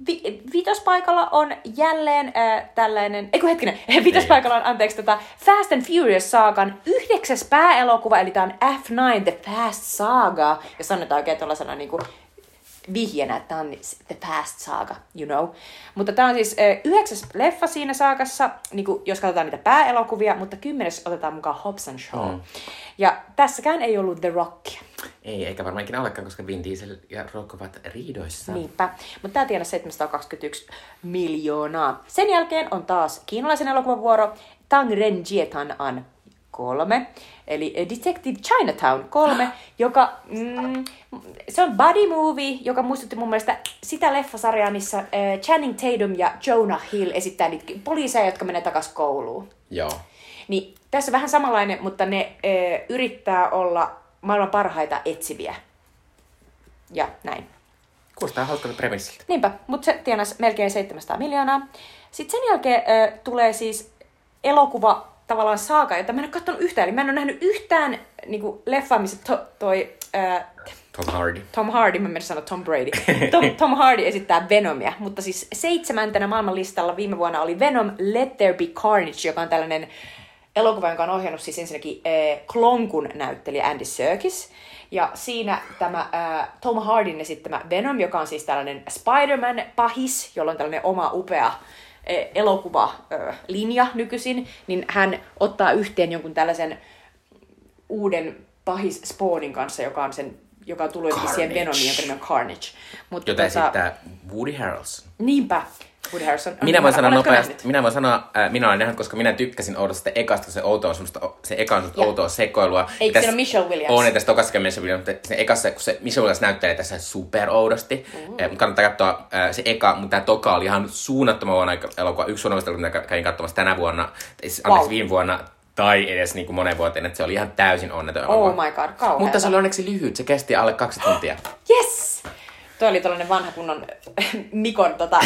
vi- vitospaikalla on jälleen ö, tällainen, ei kun hetkinen, vitospaikalla on, anteeksi, tota Fast and Furious saagan yhdeksäs pääelokuva, eli tämä on F9, The Fast Saga, ja sanotaan oikein tuollaisena niinku vihjenä, että tämä on The Past Saga, you know. Mutta tämä on siis ö, yhdeksäs leffa siinä saakassa, niin kuin, jos katsotaan niitä pääelokuvia, mutta kymmenes otetaan mukaan Hobbs and Shaw. Mm. Ja tässäkään ei ollut The Rockia. ei, eikä varmaan ikinä olekaan, koska Vin Diesel ja Rock ovat riidoissa. Niinpä. Mutta tämä tienasi 721 miljoonaa. Sen jälkeen on taas kiinalaisen elokuvan vuoro Tang Ren Jietan An kolme, eli Detective Chinatown 3, joka mm, se on body movie, joka muistutti mun mielestä sitä leffasarjaa, missä äh, Channing Tatum ja Jonah Hill esittää niitä poliiseja, jotka menee takaisin kouluun. Joo. Niin tässä on vähän samanlainen, mutta ne äh, yrittää olla maailman parhaita etsiviä. Ja näin. Kuulostaa hauskalta premissiltä. Niinpä, mutta se tienasi melkein 700 miljoonaa. Sitten sen jälkeen ö, tulee siis elokuva tavallaan saaga, jota mä en ole katsonut yhtään. Eli mä en ole nähnyt yhtään niinku, leffaa, missä to, toi ö, Tom Hardy. Tom Hardy, mä menen sanoa Tom Brady. Tom, Tom Hardy esittää Venomia, mutta siis seitsemäntenä maailmanlistalla viime vuonna oli Venom Let There Be Carnage, joka on tällainen elokuva, jonka on ohjannut siis ensinnäkin äh, Klonkun näyttelijä Andy Serkis. Ja siinä tämä äh, Tom Hardin esittämä Venom, joka on siis tällainen Spider-Man-pahis, jolla on tällainen oma upea elokuva-linja nykyisin, niin hän ottaa yhteen jonkun tällaisen uuden pahis Spawnin kanssa, joka on sen joka jotenkin siihen Carnage. Venomiin, jonka nimi on Carnage. Mutta Jota esittää Woody Harrelson. Niinpä, Woody Harrelson. on Minä voin sanoa nopeasti, minä voin sanoa, äh, minä olen nähnyt, koska minä tykkäsin oudosta ekasta, kun se outo on semmoista, se eka on semmoista outoa sekoilua. Eikö siinä ole Michelle Williams? On, ja tässä tokassakin Michelle Williams, mutta se ekassa, kun se Michelle Williams näyttelee tässä super oudosti. Mm. mutta kannattaa katsoa äh, se eka, mutta tämä toka oli ihan suunnattoman huono elokuva. Yksi elokuvista, mitä kävin katsomassa tänä vuonna, siis, Wow. anteeksi viime vuonna, tai edes niin kuin monen vuoteen, että se oli ihan täysin onneton elokuva. Oh my god, kauheeta. Mutta se oli onneksi lyhyt, se kesti alle kaksi tuntia. Yes! Toi oli tällainen vanha kunnon Mikon, tota,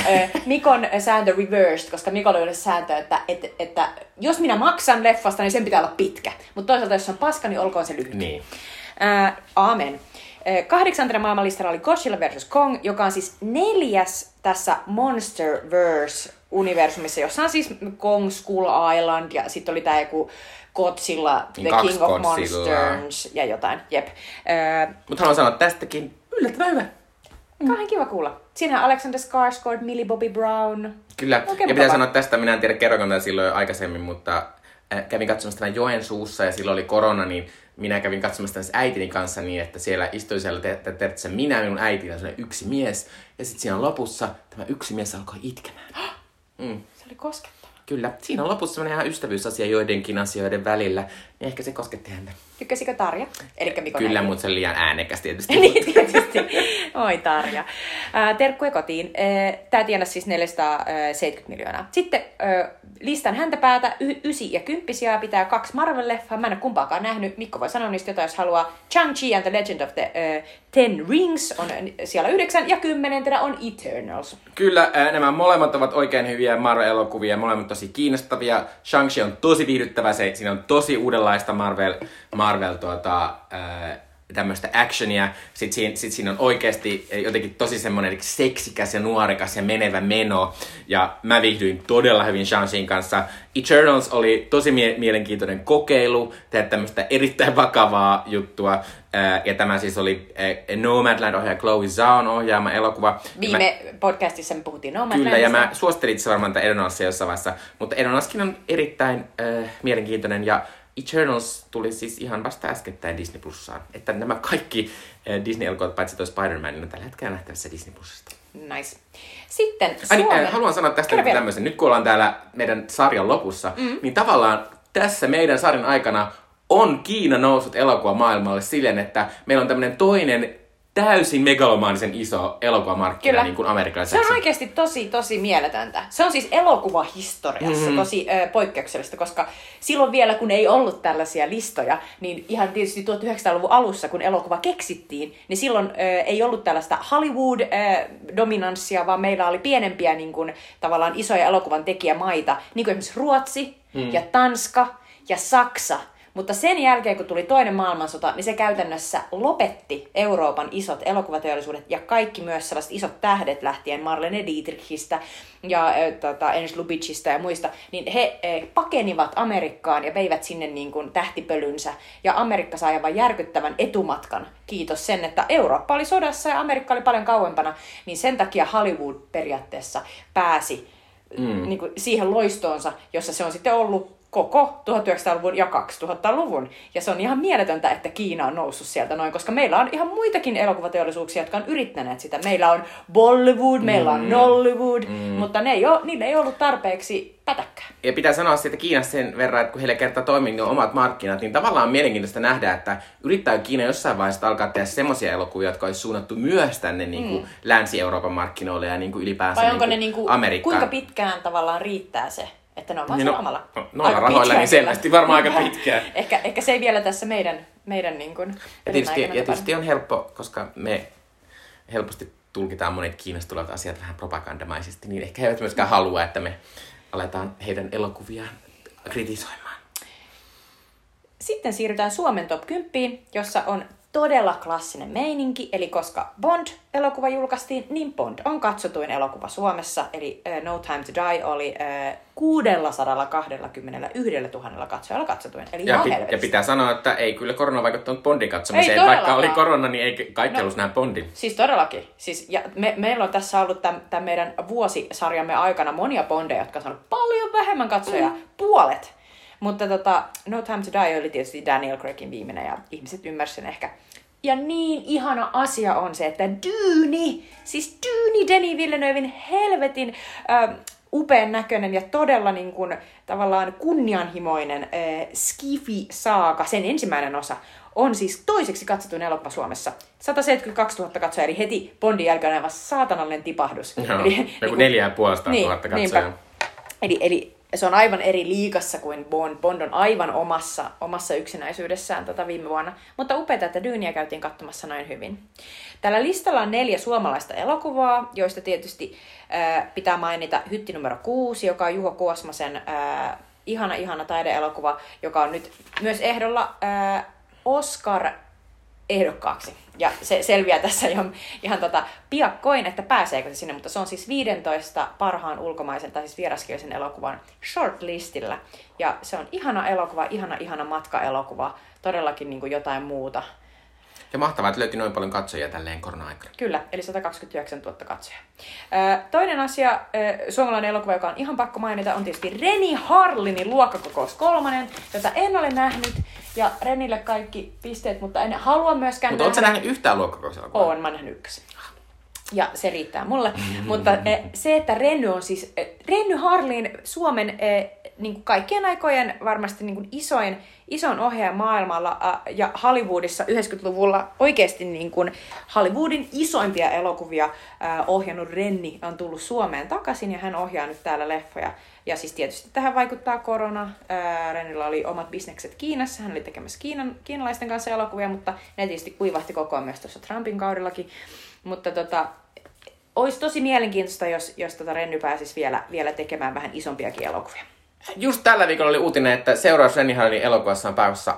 Mikon sääntö reversed, koska Mikolla oli sääntö, että, että, että jos minä maksan leffasta, niin sen pitää olla pitkä. Mutta toisaalta, jos se on paska, niin olkoon se lyhyt. Niin. Ää, amen. Kahdeksantena maailmanlistalla oli Godzilla vs. Kong, joka on siis neljäs tässä Monsterverse-universumissa, jossa on siis Kong Skull Island ja sitten oli tämä joku Godzilla, Niin The kaksi King of Godzillaa. Monsters ja jotain, jep. Mutta haluan sanoa tästäkin yllättävän hyvä. Kauhean kiva kuulla. Siinähän Alexander Skarsgård, Millie Bobby Brown. Kyllä, Oikein ja pitää sanoa tästä, minä en tiedä kerroinko tätä silloin aikaisemmin, mutta äh, kävin katsomassa tämän Joensuussa ja silloin oli korona, niin minä kävin katsomassa tämän äitini kanssa niin, että siellä istui siellä te- te- minä, minun äitini ja yksi mies. Ja sitten siinä lopussa tämä yksi mies alkoi itkemään. Mm, Se oli koskettava. kyllä, siinä on lopussa ihan ystävyysasia joidenkin asioiden välillä, niin ehkä se kosketti häntä. Tykkäsikö Tarja? Elikkä Mikon Kyllä, mutta se oli liian äänekäs tietysti. niin, tietysti. Oi Tarja. Terkkuja kotiin. Tämä tienasi siis 470 miljoonaa. Sitten listan häntä päätä, y- ysi ja kymppisiä pitää kaksi Marvel-leffaa. Mä en ole kumpaakaan nähnyt. Mikko voi sanoa niistä jotain, jos haluaa. Chang-Chi and the Legend of the uh, Ten Rings on siellä yhdeksän ja kymmenentenä on Eternals. Kyllä, nämä molemmat ovat oikein hyviä Marvel-elokuvia, molemmat tosi kiinnostavia. Shang-Chi on tosi viihdyttävä, se, siinä on tosi uudenlaista Marvel, Marvel tuota, ää, tämmöistä actionia. Sitten siinä, sit siinä on oikeasti jotenkin tosi semmoinen seksikäs ja nuorekas ja menevä meno. Ja mä viihdyin todella hyvin Shang-Chin kanssa. Eternals oli tosi mie- mielenkiintoinen kokeilu, tehdä tämmöistä erittäin vakavaa juttua. Ja tämä siis oli Nomadland-ohjaaja Chloe Zhaon ohjaama elokuva. Ja mä- Viime podcastissa me puhuttiin Nomadlandista. Kyllä, ja mä suosittelin itse varmaan tätä jossain vaiheessa, mutta Edonalskin on erittäin äh, mielenkiintoinen, ja Eternals tuli siis ihan vasta äskettäin Disney Plussaan. Että nämä kaikki äh, Disney-elokuvat, paitsi toi Spider-Man, niin on tällä hetkellä nähtävissä Disney Plussasta. Nice. Sitten Ai, niin, Suomen... äh, haluan sanoa tästä nyt tämmöisen. Nyt kun ollaan täällä meidän sarjan lopussa, mm. niin tavallaan tässä meidän sarjan aikana on Kiina noussut elokuva maailmalle silleen, että meillä on tämmöinen toinen täysin megalomaanisen iso elokuvamarkkina niin kuin Amerikan Se on oikeasti tosi, tosi mieletöntä. Se on siis elokuvahistoriassa Mhm. mm-hmm. tosi ö, poikkeuksellista, koska silloin vielä, kun ei ollut tällaisia listoja, niin ihan tietysti 1900-luvun alussa, kun elokuva keksittiin, niin silloin ö, ei ollut tällaista Hollywood-dominanssia, vaan meillä oli pienempiä niin kuin, tavallaan isoja elokuvan tekijämaita, niin kuin esimerkiksi Ruotsi mm. ja Tanska ja Saksa. Mutta sen jälkeen, kun tuli toinen maailmansota, niin se käytännössä lopetti Euroopan isot elokuvateollisuudet ja kaikki myös sellaiset isot tähdet lähtien Marlene Dietrichistä ja äh, tota, Ernst Lubitschista ja muista, niin he äh, pakenivat Amerikkaan ja veivät sinne niin kuin tähtipölynsä. Ja Amerikka sai aivan järkyttävän etumatkan. Kiitos sen, että Eurooppa oli sodassa ja Amerikka oli paljon kauempana, niin sen takia Hollywood periaatteessa pääsi mm. niin kuin siihen loistoonsa, jossa se on sitten ollut koko 1900-luvun ja 2000-luvun. Ja se on ihan mieletöntä, että Kiina on noussut sieltä noin, koska meillä on ihan muitakin elokuvateollisuuksia, jotka on yrittäneet sitä. Meillä on Bollywood, meillä on Nollywood, mm. mutta ne ei ole, niille ei ollut tarpeeksi pätäkkää. Ja pitää sanoa siitä Kiinasta sen verran, että kun heillä kertaa toimii ne omat markkinat, niin tavallaan on mielenkiintoista nähdä, että yrittää Kiina jossain vaiheessa alkaa tehdä semmoisia elokuvia, jotka olisi suunnattu myös tänne niin kuin Länsi-Euroopan markkinoille ja niin kuin ylipäänsä Vai onko niin ne kuin niinku, Amerikkaan. kuinka pitkään tavallaan riittää se, että ne on vaan Niin no, no- omalla? no- noilla Aika rahoilla niin selvästi varmaan aika pitkään. ehkä, ehkä se ei vielä tässä meidän, meidän niin kuin, Ja tietysti, ja tietysti on helppo, koska me helposti tulkitaan monet Kiinasta tulevat asiat vähän propagandamaisesti, niin ehkä he eivät myöskään halua, että me aletaan heidän elokuviaan kritisoimaan. Sitten siirrytään Suomen top 10, jossa on todella klassinen meininki, eli koska Bond-elokuva julkaistiin, niin Bond on katsotuin elokuva Suomessa, eli uh, No Time to Die oli uh, 621 000 katsojalla katsotuin, eli Ja, ihan pi- ja pitää sanoa, että ei kyllä korona vaikuttanut Bondin katsomiseen. Ei Vaikka oli korona, niin ei kaikki No. halus nähdä Bondin. Siis todellakin. Siis, ja me, meillä on tässä ollut tämän, tämän meidän vuosisarjamme aikana monia bondeja, jotka on saanut paljon vähemmän katsoja, mm. puolet. Mutta tota, No Time to Die oli tietysti Daniel Craigin viimeinen ja ihmiset ymmärsivät sen ehkä. Ja niin ihana asia on se, että Dyyni, siis Dyyni Denis Villeneuvein helvetin äh, upean näköinen ja todella niin kuin, tavallaan kunnianhimoinen äh, Skifi-saaka, sen ensimmäinen osa, on siis toiseksi katsotuin elokuva Suomessa. 172 000 katsojaa, eli heti Bondin jälkeen aivan saatanallinen tipahdus. Joo, eli, joku niinku- neljä ja puolesta niin, tuhatta niinpä. Eli, eli se on aivan eri liikassa kuin Bond. Bond on aivan omassa, omassa yksinäisyydessään tota viime vuonna. Mutta upeaa, että Dyyniä käytiin katsomassa noin hyvin. Tällä listalla on neljä suomalaista elokuvaa, joista tietysti äh, pitää mainita Hytti numero 6, joka on Juho Kuosmasen äh, ihana, ihana taideelokuva, joka on nyt myös ehdolla äh, Oscar ehdokkaaksi. Ja se selviää tässä ihan, ihan tota piakkoin, että pääseekö se sinne, mutta se on siis 15 parhaan ulkomaisen tai siis vieraskielisen elokuvan shortlistillä. Ja se on ihana elokuva, ihana, ihana matkaelokuva, todellakin niin kuin jotain muuta. Ja mahtavaa, että löytyi noin paljon katsojia tälleen korona-aikana. Kyllä, eli 129 000 katsojaa. Toinen asia, suomalainen elokuva, joka on ihan pakko mainita, on tietysti Reni Harlinin luokkakokous kolmonen, jota en ole nähnyt. Ja Renille kaikki pisteet, mutta en halua myöskään Mutta ootko nähnyt yhtään luokkakokouselokuvaa? Oon, mä oon nähnyt ykkösen. Ja se riittää mulle. Mutta eh, se, että Renny on siis, eh, Renny Harlin Suomen eh, niin kuin kaikkien aikojen varmasti niin kuin isoin, isoin ohjaaja maailmalla äh, ja Hollywoodissa 90-luvulla oikeasti niin kuin Hollywoodin isoimpia elokuvia äh, ohjannut Renni on tullut Suomeen takaisin ja hän ohjaa nyt täällä leffoja. Ja siis tietysti tähän vaikuttaa korona. Rennillä oli omat bisnekset Kiinassa, hän oli tekemässä Kiinan, kiinalaisten kanssa elokuvia, mutta ne tietysti kuivahti koko ajan myös tuossa Trumpin kaudellakin. Mutta tota, olisi tosi mielenkiintoista, jos, jos tota Renny pääsisi vielä, vielä tekemään vähän isompiakin elokuvia. Just tällä viikolla oli uutinen, että seuraavaksi Renny Harlin elokuvassa on päässä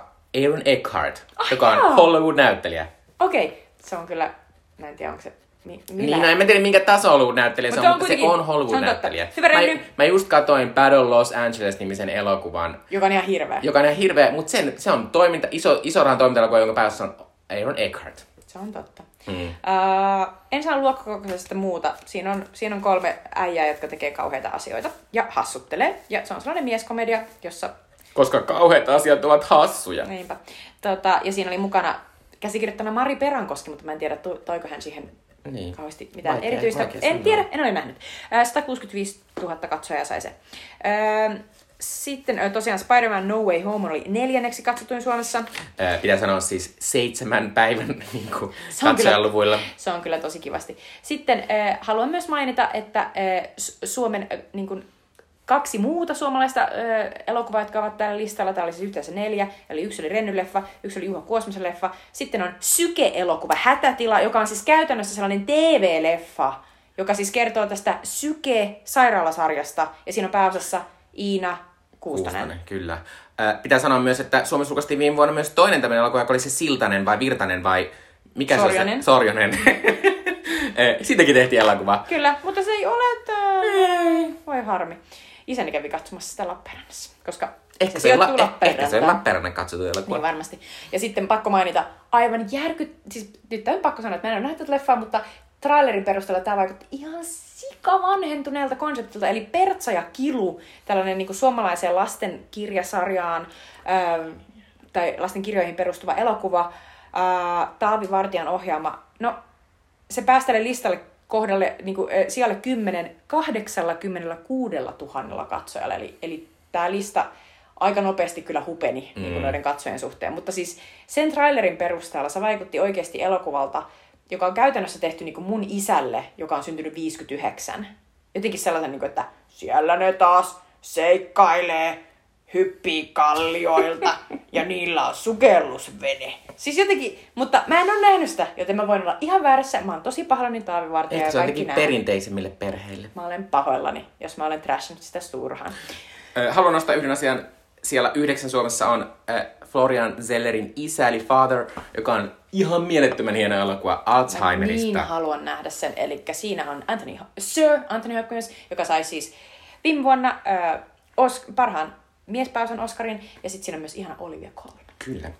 Aaron Eckhart, Ah, joka on. Hollywood-näyttelijä. Okei, se on kyllä, mä en tiedä onko se millä. Niin, no en mä tiedä minkä taso Hollywood-näyttelijä se on, mutta se on Hollywood-näyttelijä. mä, mä just katoin Battle Los Angeles-nimisen elokuvan, Joka on ihan hirveä. joka on ihan hirveä, mutta sen, se on toiminta, iso, iso rahan toiminta jonka päässä on Aaron Eckhart. Se on totta. Mm. Uh, en saa luokkakokoisesta muuta. Siinä on, siinä on kolme äijää, jotka tekee kauheita asioita ja hassuttelee. Ja se on sellainen mieskomedia, jossa... Koska kauheat asiat ovat hassuja. Niinpä. Tota, ja siinä oli mukana käsikirjoittana Mari Perankoski, mutta mä en tiedä, to- toiko hän siihen Niin. kauheasti mitään Vaikea- erityistä. vaikea En tiedä, en ole nähnyt. Ää, 165 000 katsojaa sai se. Sitten tosiaan Spider-Man No Way Home oli neljänneksi katsotuin Suomessa. Ää, pitää sanoa siis seitsemän päivän niin kuin, Se on kyllä-. Se on kyllä tosi kivasti. Sitten haluan myös mainita, että Su- Suomen niin kuin, kaksi muuta suomalaista äh, elokuvaa, jotka ovat tällä listalla. Täällä oli siis yhteensä neljä. Eli yksi oli Renny-leffa, yksi oli Juha Kuosmasen leffa. Sitten on Syke-elokuva Hätätila, joka on siis käytännössä sellainen TV-leffa, joka siis kertoo tästä Syke-sairaalasarjasta. Ja siinä on pääosassa Iina Kuustonen. Kuustonen, kyllä. Ää, pitää sanoa myös, että Suomessa julkaistiin viime vuonna myös toinen tämmöinen elokuva, joka oli se Siltanen vai Virtanen vai mikä Sorjonen. se on se? Sorjonen. Siitäkin tehtiin elokuva. Kyllä, mutta se ei ole täällä. Voi harmi. Isäni kävi katsomassa sitä Lappeenrannassa, koska Ehkä se, la- eh, ehkä se on. Lappeenrannan katsottu elokuva. Niin varmasti. Ja sitten pakko mainita aivan järkyt... Siis nyt on pakko sanoa, että mä en ole nähnyt tätä leffaa, mutta trailerin perusteella tämä vaikutti ihan sika vanhentuneelta konseptilta. Eli Pertsa ja Kilu, tällainen niin suomalaiseen lastenkirjasarjaan ähm, tai lastenkirjoihin perustuva elokuva, äh, Taavi Vartijan ohjaama. No, se päästelee listalle kohdalle niin kuin, äh, sijalle 10 86 000 katsojalla. Eli, eli tämä lista aika nopeasti kyllä hupeni mm. niin kuin noiden katsojien suhteen. Mutta siis sen trailerin perusteella se vaikutti oikeasti elokuvalta, joka on käytännössä tehty niin kuin mun isälle, joka on syntynyt 59. Jotenkin sellaisen, niin kuin, että siellä ne taas seikkailee, hyppii kallioilta ja niillä on sukellusvene. Siis jotenkin, mutta mä en ole nähnyt sitä, joten mä voin olla ihan väärässä. Mä oon tosi pahoillani Taavi Vartija Ehkä ja se on kaikki jotenkin perinteisemmille perheille. Mä olen pahoillani, jos mä olen trashannut sitä turhaan. Haluan nostaa yhden asian. Siellä yhdeksän Suomessa on Florian Zellerin isä, eli Father, joka on ihan mielettömän hieno elokuva Alzheimerista. Niin haluan nähdä sen. Eli siinä on Anthony, Sir Anthony Hopkins, joka sai siis viime vuonna äh, os, parhaan miespääosan Oscarin. Ja sitten siinä on myös ihana Olivia Colman. Kyllä.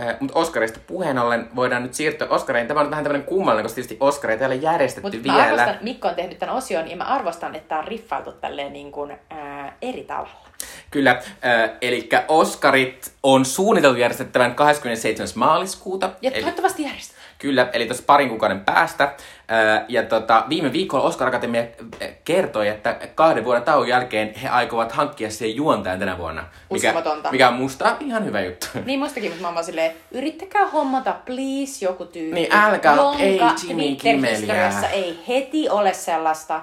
Äh, Mutta Oscarista puheen ollen voidaan nyt siirtyä Oscareihin. Tämä on vähän tämmöinen kummallinen, koska tietysti Oscareita ei ole järjestetty mä vielä. arvostan, Mikko on tehnyt tämän osion ja mä arvostan, että tää on riffailtu tälleen niin kuin, äh, eri tavalla. Kyllä, äh, eli Oscarit on suunniteltu järjestettävän 27. maaliskuuta. Ja eli, toivottavasti järjestetään. kyllä, eli tuossa parin kuukauden päästä. Äh, ja tota, viime viikolla Oscar Akatemia äh, kertoi, että kahden vuoden tauon jälkeen he aikovat hankkia sen juontajan tänä vuonna. Mikä, Uskomatonta. mikä on musta ihan hyvä juttu. Niin mustakin, mutta mä oon vaan silleen, yrittäkää hommata please joku tyyppi. Niin, älkää, ei Jimmy Kimmeliä. ei heti ole sellaista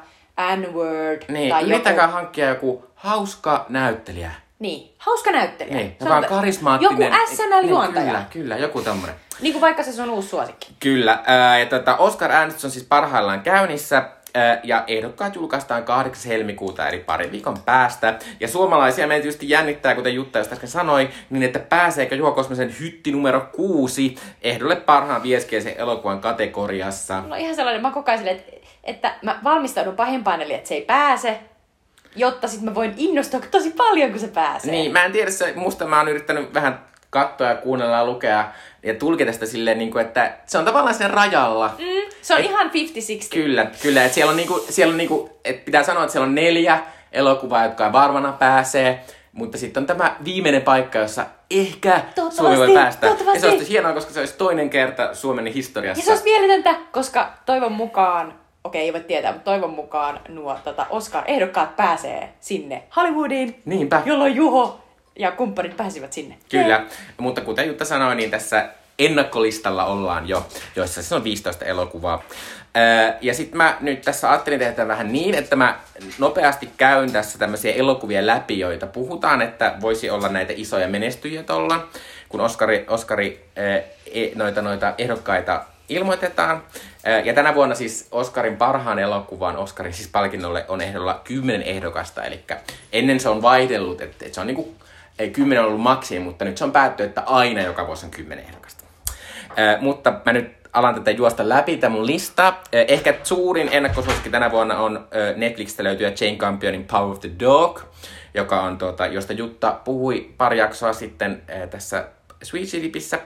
N-word Niin, tai yrittäkää joku... hankkia joku hauska näyttelijä. Niin, hauska näyttelijä. Niin, joka on karismaattinen. Joku SNL-juontaja. Niin, kyllä, kyllä, joku tämmönen. Niin kuin vaikka se sun uusi suosikki. Kyllä, ää, ja tota, Oscar-äänestys on siis parhaillaan käynnissä. Ja ehdokkaat julkaistaan 8. helmikuuta, eli parin viikon päästä. Ja suomalaisia meitä tietysti jännittää, kuten Jutta just äsken sanoi, niin että pääseekö Juha Kosmisen hytti numero kuusi ehdolle parhaan vieskeisen elokuvan kategoriassa. No ihan sellainen, mä koko ajan silleen, että, että mä valmistaudun pahimpaan, eli että se ei pääse, jotta sitten mä voin innostua tosi paljon, kun se pääsee. Niin, mä en tiedä, se, musta mä oon yrittänyt vähän katsoa ja kuunnella ja lukea ja tulkita sitä silleen, niin kuin, että se on tavallaan sen rajalla. Mm, se on Et- ihan 50-60. Kyllä, kyllä. Että siellä on, niinku, siellä on niinku, et pitää sanoa, että siellä on neljä elokuvaa, jotka varmana pääsee. Mutta sitten on tämä viimeinen paikka, jossa ehkä Suomi voi päästä. Ja se olisi hienoa, koska se olisi toinen kerta Suomen historiassa. Ja se olisi mieletöntä, koska toivon mukaan, okei ei voi tietää, mutta toivon mukaan nuo tota, Oscar-ehdokkaat pääsee sinne Hollywoodiin, Niinpä. jolloin Juho ja kumppanit pääsivät sinne. Kyllä, mutta kuten Jutta sanoi, niin tässä ennakkolistalla ollaan jo, joissa siis on 15 elokuvaa. Ää, ja sitten mä nyt tässä ajattelin tehdä vähän niin, että mä nopeasti käyn tässä tämmöisiä elokuvia läpi, joita puhutaan, että voisi olla näitä isoja menestyjiä tuolla, kun Oscari ää, e, noita, noita ehdokkaita ilmoitetaan. Ää, Ja tänä vuonna siis Oscarin parhaan elokuvan, Oscarin siis palkinnolle on ehdolla kymmenen ehdokasta, eli ennen se on vaihdellut, että, että se on niinku ei kymmenen ollut maksimi, mutta nyt se on päätty, että aina joka vuosi on kymmenen ehdokasta. Mutta mä nyt alan tätä juosta läpi, tämä mun lista. Ehkä suurin ennakkosuosikki tänä vuonna on Netflixistä löytyä Jane Campionin Power of the Dog, joka on, tuota, josta Jutta puhui pari jaksoa sitten tässä Sweet Chilipissä.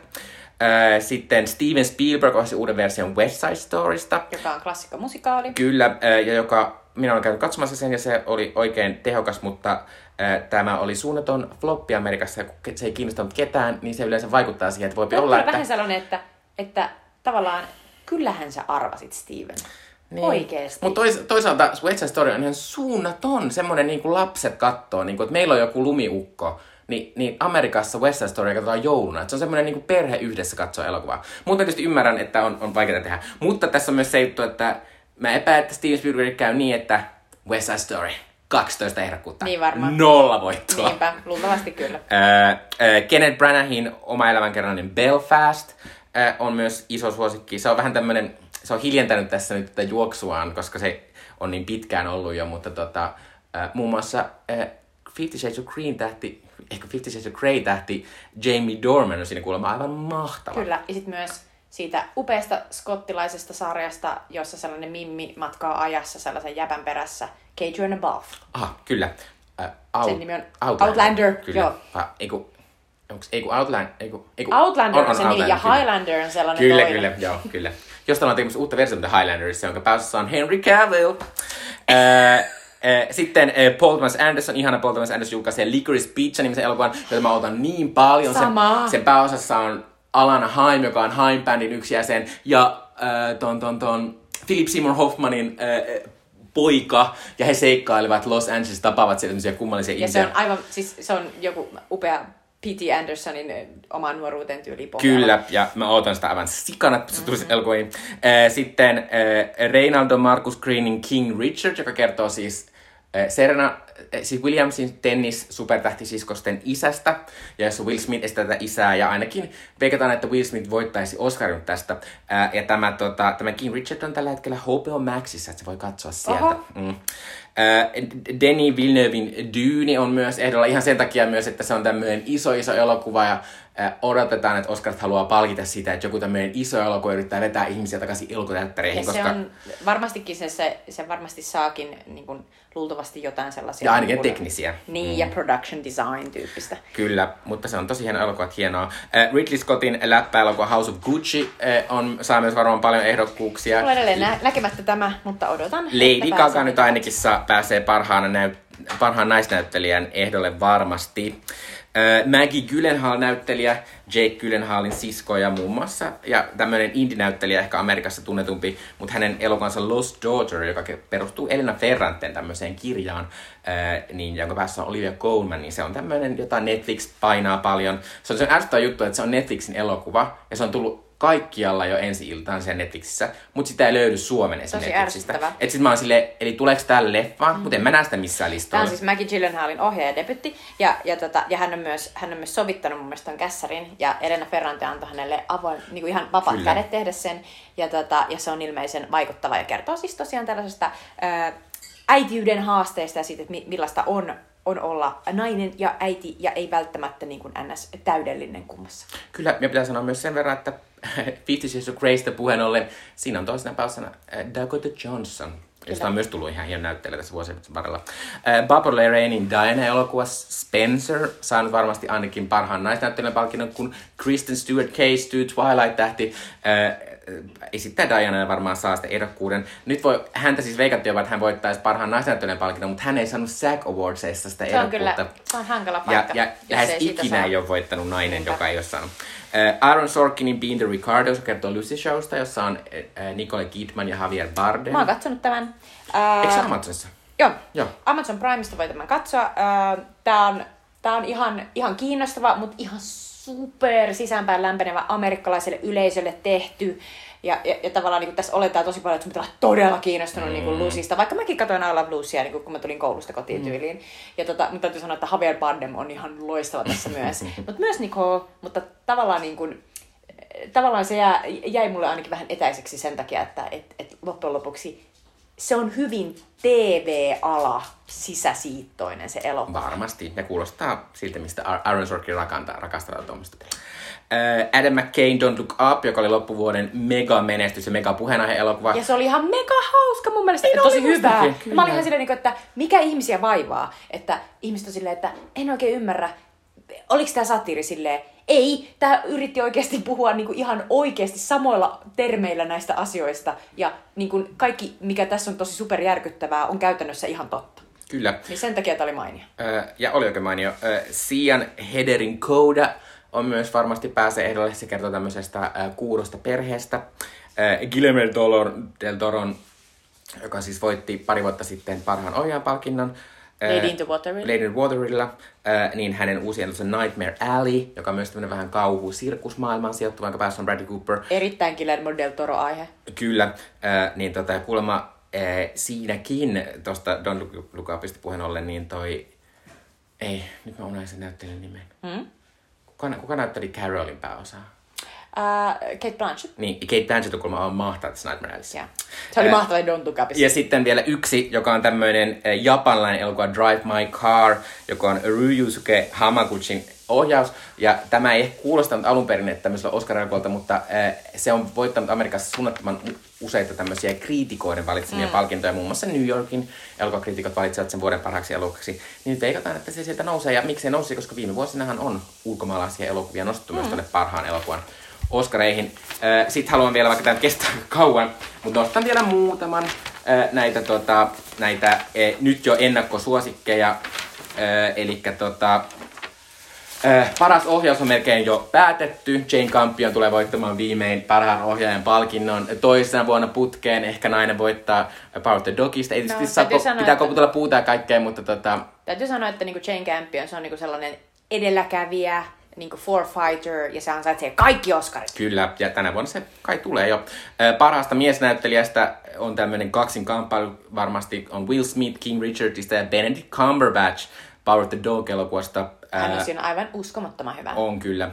Sitten Steven Spielberg ohjasi uuden version West Side Storysta. Joka on klassikko musikaali. Kyllä, ja joka minä olen käynyt katsomassa sen ja se oli oikein tehokas, mutta ää, tämä oli suunnaton floppi Amerikassa ja kun se ei kiinnostanut ketään, niin se yleensä vaikuttaa siihen, että voi olla, että... vähän sellainen, että, että tavallaan kyllähän sä arvasit Steven. Niin. Oikeesti. Mutta tois, toisaalta West Side Story on ihan suunnaton, semmoinen niin kuin lapset kattoo, niin kuin, että meillä on joku lumiukko, niin, niin Amerikassa West Side Story katsotaan jouluna. Et se on semmoinen niin perhe yhdessä katsoa elokuvaa. Mutta tietysti ymmärrän, että on, on vaikeaa tehdä. Mutta tässä on myös se juttu, että mä epäilen, että Steven Spielberg käy niin, että West Side Story, 12 ehdokkuutta, Niin varmaan. nolla voittoa. Niinpä, luultavasti kyllä. Ää, ää, Kenneth Branahin oma elämänkerrallinen Belfast ää, on myös iso suosikki. Se on vähän tämmönen, se on hiljentänyt tässä nyt tätä juoksuaan, koska se on niin pitkään ollut jo, mutta tota, ää, muun muassa ää, Fifty Shades of Green tähti, ehkä Fifty Shades of Grey tähti Jamie Dornan on siinä kuulemma aivan mahtava. Kyllä, ja sitten myös siitä upeasta skottilaisesta sarjasta, jossa sellainen mimmi matkaa ajassa sellaisen jäpän perässä, Cage and Above. Aha, kyllä. Ää, out, Sen nimi on Outlander, Kyllä. joo. Ah, eiku, onks, eiku Outlander, eiku, eiku, Outlander on, on se nimi, ja kyllä. Highlander on sellainen Kyllä, toinen. kyllä, joo, kyllä. Josta ollaan tekemässä uutta versiota Highlanderissa, jonka pääosassa on Henry Cavill. Ää, Sitten Paul Thomas Anderson, ihana Paul Thomas Anderson julkaisee Licorice Pizza nimisen elokuvan, jota mä otan niin paljon. Samaa. Sen, sen pääosassa on Alana Haim, joka on Haim-bändin yksi jäsen, ja ää, ton, ton, ton Philip Seymour Hoffmanin ää, poika, ja he seikkailevat Los Angeles, tapaavat siellä tämmöisiä kummallisia Ja se ihmisiä. on aivan, siis se on joku upea P.T. Andersonin eh, oman nuoruuteen tyyli pohjalla. Kyllä, ja mä ootan sitä aivan sikana, että se tulisi mm-hmm. elokuviin. Äh, Sitten äh, Reinaldo Marcus Greenin King Richard, joka kertoo siis äh, Serena, äh, siis Williamsin tennis supertähtisiskosten isästä, ja jossa Will Smith estää tätä isää, ja ainakin veikataan, että Will Smith voittaisi Oscarin tästä. Äh, ja tämä, tota, tämä King Richard on tällä hetkellä HBO Maxissa, että se voi katsoa sieltä. Oho. Mm. Denis Villeneuvein Dune on myös ehdolla ihan sen takia myös, että se on tämmöinen iso iso elokuva ja odotetaan, että Oscarit haluaa palkita sitä, että joku tämmöinen iso elokuva yrittää vetää ihmisiä takaisin elokuvateattereihin, Ja koska se on, varmastikin se, se, se varmasti saakin niin kuin, luultavasti jotain sellaisia... ja ainakin niin kuin- teknisiä. Niin, ja production design tyyppistä. Kyllä, mutta se on tosi hieno elokuva, hienoa. Äh, Ridley Scottin läppäelokuva House of Gucci äh, on, saa myös varmaan paljon ehdokkuuksia. Olen edelleen nä- näkemättä tämä, mutta odotan. Lady Gaga nyt ainakin saa, pääsee parhaana näyt, parhaan naisnäyttelijän ehdolle varmasti. Maggie Gyllenhaal näyttelijä, Jake Gyllenhaalin sisko ja muun muassa, ja tämmöinen indie-näyttelijä ehkä Amerikassa tunnetumpi, mutta hänen elokuvansa Lost Daughter, joka perustuu Elena Ferranten tämmöiseen kirjaan, niin, jonka päässä on Olivia Colman, niin se on tämmöinen, jota Netflix painaa paljon. Se on, se ärsyttävä juttu, että se on Netflixin elokuva, ja se on tullut kaikkialla jo ensi iltaan sen Netflixissä, mutta sitä ei löydy Suomen esim. Tosi Netflixistä. Et sit mä oon silleen, eli tuleeko täällä leffa, mm. mutta en mä näe sitä missään Tämä listoilla. on siis Maggie Gyllenhaalin ohjaaja debytti, ja, ja, tota, ja hän, on myös, hän on myös sovittanut mun mielestä ton kässärin, ja Elena Ferrante antoi hänelle avoin, niin kuin ihan vapaat Kyllä. kädet tehdä sen, ja, tota, ja se on ilmeisen vaikuttava, ja kertoo siis tosiaan tällaisesta ää, äitiyden haasteesta ja siitä, että mi- millaista on, on olla nainen ja äiti, ja ei välttämättä niin kuin ns. täydellinen kummassa. Kyllä, ja pitää sanoa myös sen verran, että Fifty Shades of Greystä puheen ollen, siinä on toisena pausana äh, Dakota Johnson, josta on myös tullut ihan hieno näyttelijä tässä vuosien varrella. Äh, Barbara Rainin Diana-elokuvassa Spencer saanut varmasti ainakin parhaan naisnäyttelijän palkinnon, kun Kristen Stewart Case to Twilight-tähti äh, esittää Diana ja varmaan saa sitten ehdokkuuden. Nyt voi, häntä siis veikattiin jopa, että hän voittaisi parhaan naisnäyttelijän palkinnon, mutta hän ei saanut SAG Awardsista sitä Se on ehdokkuutta. kyllä, se on hankala Ja, paikka. ja jos lähes ikinä saa. ei ole voittanut nainen, Niinpä. joka ei ole saanut. Äh, Aaron Sorkinin Being the Ricardo, se kertoo Lucy Showsta, jossa on äh, Nicole Kidman ja Javier Bardem. Mä oon katsonut tämän. Ää, Eikö se Amazonissa? Joo. Joo. Amazon Primesta voi tämän katsoa. Ää, Tää on, tää on ihan, ihan kiinnostava, mutta ihan super sisäänpäin lämpenevä amerikkalaiselle yleisölle tehty. Ja, ja, ja tavallaan niin tässä oletaan tosi paljon, että sun pitää olla todella kiinnostunut mm. niin kuin Lucista. Vaikka mäkin katsoin I Love Lucia, niin kuin, kun mä tulin koulusta kotiin mm. tyyliin. Ja tota, mutta täytyy sanoa, että Javier Bardem on ihan loistava tässä myös. mutta myös Nicole, mutta tavallaan niin kuin, tavallaan se jää, jäi mulle ainakin vähän etäiseksi sen takia, että et, et loppujen lopuksi se on hyvin TV-ala sisäsiittoinen se elokuva. Varmasti. Ja kuulostaa siltä, mistä Ar- Aaron Sorkin rakantaa, rakastaa tuommoista. Adam McCain Don't Look Up, joka oli loppuvuoden mega menestys ja mega puheenaihe-elokuva. Ja se oli ihan mega hauska mun mielestä, Niin tosi Ja Mä olin ihan silleen, niin kuin, että mikä ihmisiä vaivaa, että ihmiset on silleen, että en oikein ymmärrä, oliko tämä satiiri silleen, ei, tämä yritti oikeasti puhua niin kuin ihan oikeasti samoilla termeillä näistä asioista. Ja niin kuin kaikki, mikä tässä on tosi superjärkyttävää, on käytännössä ihan totta. Kyllä. Niin sen takia tämä oli mainio. Äh, ja oli oikein mainio. Äh, Sian Hederin Coda on myös varmasti pääsee ehdolle. Se kertoo tämmöisestä äh, kuurosta perheestä. Äh, Guillermo del Toron, joka siis voitti pari vuotta sitten parhaan ohjaajan palkinnon. Lady in the Waterilla. Lady in the Waterilla. Äh, niin hänen uusi ennustus on Nightmare Alley, joka on myös tämmöinen vähän kauhu sirkusmaailmaan sijoittuva, jonka päässä on Bradley Cooper. Erittäin Guillermo del Toro-aihe. Kyllä, äh, niin tota, ja kuulemma siinäkin, tuosta Don Upista puheen ollen, niin toi, ei, nyt mä unohdin sen näyttelijän nimen. Hmm? Kuka, kuka näytteli Carolin pääosaa? Uh, Kate Blanchett. Niin, Kate Blanchett on kuulemma mahtava tässä Nightmare Alleyssä. Yeah. Se oli Ää, mahtava Don't Look Upissa. Ja sitten vielä yksi, joka on tämmöinen äh, japanilainen elokuva Drive My Car, joka on Ryusuke Hamaguchin ohjaus. Ja tämä ei ehkä kuulostanut alun perin että tämmöisellä oscar mutta äh, se on voittanut Amerikassa suunnattoman useita tämmöisiä kriitikoiden valitsemia mm. palkintoja. Muun muassa New Yorkin elokuvakriitikot valitsevat sen vuoden parhaaksi elokuvaksi. Niin veikataan, että se sieltä nousee. Ja miksei nousee, koska viime vuosinahan on ulkomaalaisia elokuvia nostettu mm. myös tuonne parhaan elokuvan Oscareihin. Äh, Sitten haluan vielä, vaikka tämä kestää kauan, mutta nostan vielä muutaman näitä, tota, näitä äh, nyt jo ennakkosuosikkeja. Eli tota, paras ohjaus on melkein jo päätetty. Jane Campion tulee voittamaan viimein parhaan ohjaajan palkinnon toisena vuonna putkeen. Ehkä nainen voittaa Power of the Dogista. Ei tietysti No, saa, täytyy ko- sanoa, pitää että- koputella puuta ja kaikkea, mutta tota, Täytyy sanoa, että niinku Jane Campion, se on niinku sellainen edelläkävijä, niinku forefighter, ja se ansaitsee kaikki Oscarit. Kyllä, ja tänä vuonna se kai tulee jo. Parhaasta miesnäyttelijästä on tämmöinen kaksin kamppailu, varmasti on Will Smith King Richardista ja Benedict Cumberbatch Power of the Dog-elokuvasta. Hän on siinä aivan uskomattoman hyvä. on kyllä.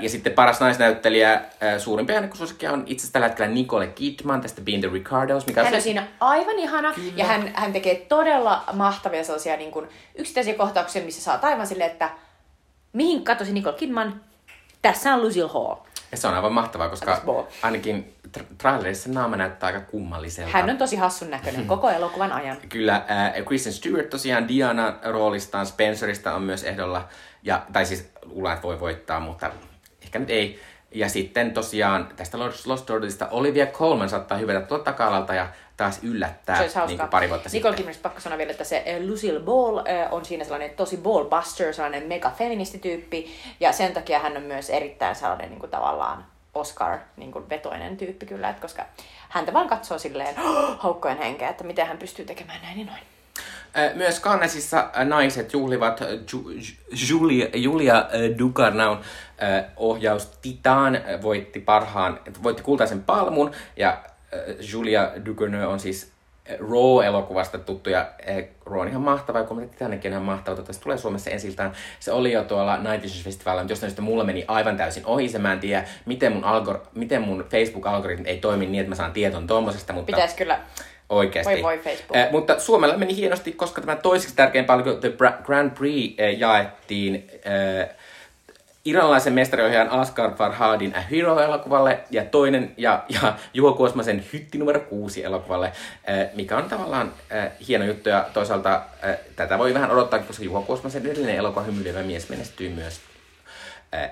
Ja sitten paras naisnäyttelijä, ää, suurimpia ennakkosuosikkeja on itse asiassa tällä hetkellä Nicole Kidman tästä Being the Ricardos, mikä Hän on se- siinä aivan ihana, ja hän, hän tekee todella mahtavia sellaisia niin kuin, yksittäisiä kohtauksia, missä saa aivan silleen, että mihin katosi Nicole Kidman? Tässä on Lucille Hall. Ja se on aivan mahtavaa, koska ainakin tra- trailerissa naama näyttää aika kummalliselta. Hän on tosi hassun näköinen koko elokuvan ajan. Kyllä, äh, Kristen Stewart tosiaan Diana roolistaan Spencerista on myös ehdolla, ja, tai siis luulen, että voi voittaa, mutta ehkä nyt ei. Ja sitten tosiaan tästä Lost, Orderista Olivia Colman saattaa hyvätä tuolta taka-alalta ja taas yllättää Se olisi hauskaa. niin kuin pari vuotta Nicole sitten. Kidmanista pakko sanoa vielä, että se eh, Lucille Ball eh, on siinä sellainen tosi ballbuster, sellainen mega feministityyppi. Ja sen takia hän on myös erittäin sellainen niin kuin tavallaan Oscar niin kuin vetoinen tyyppi kyllä, että koska häntä vaan katsoo silleen haukkojen henkeä, että miten hän pystyy tekemään näin ja noin. Äh, Myös Cannesissa naiset juhlivat Ju- Ju- Julia, Julia Ducarnaun äh, ohjaus Titan voitti parhaan, voitti kultaisen palmun ja Julia Ducournau on siis äh, Raw-elokuvasta tuttu ja äh, Raw on ihan mahtava, ja kun Titanickin on ihan mahtava, toivottavasti tulee Suomessa ensiltään. Se oli jo tuolla Night Vision Festivalilla, mutta jostain syystä mulla meni aivan täysin ohi se, mä en tiedä, miten mun, algor- miten mun Facebook-algoritmit ei toimi niin, että mä saan tieton tommosesta, mutta... Pitäisi kyllä Oikeasti. Voi voi Facebook. Eh, mutta Suomella meni hienosti, koska tämä toiseksi tärkein palkinto The Grand Prix eh, jaettiin eh, iranilaisen mestariohjaajan Asghar Farhadin A Hero-elokuvalle ja toinen ja, ja Juho Kuosmasen Hytti numero 6 elokuvalle, eh, mikä on tavallaan eh, hieno juttu ja toisaalta eh, tätä voi vähän odottaa, koska Juho Kuosmasen edellinen elokuva Hymyilevä mies menestyy myös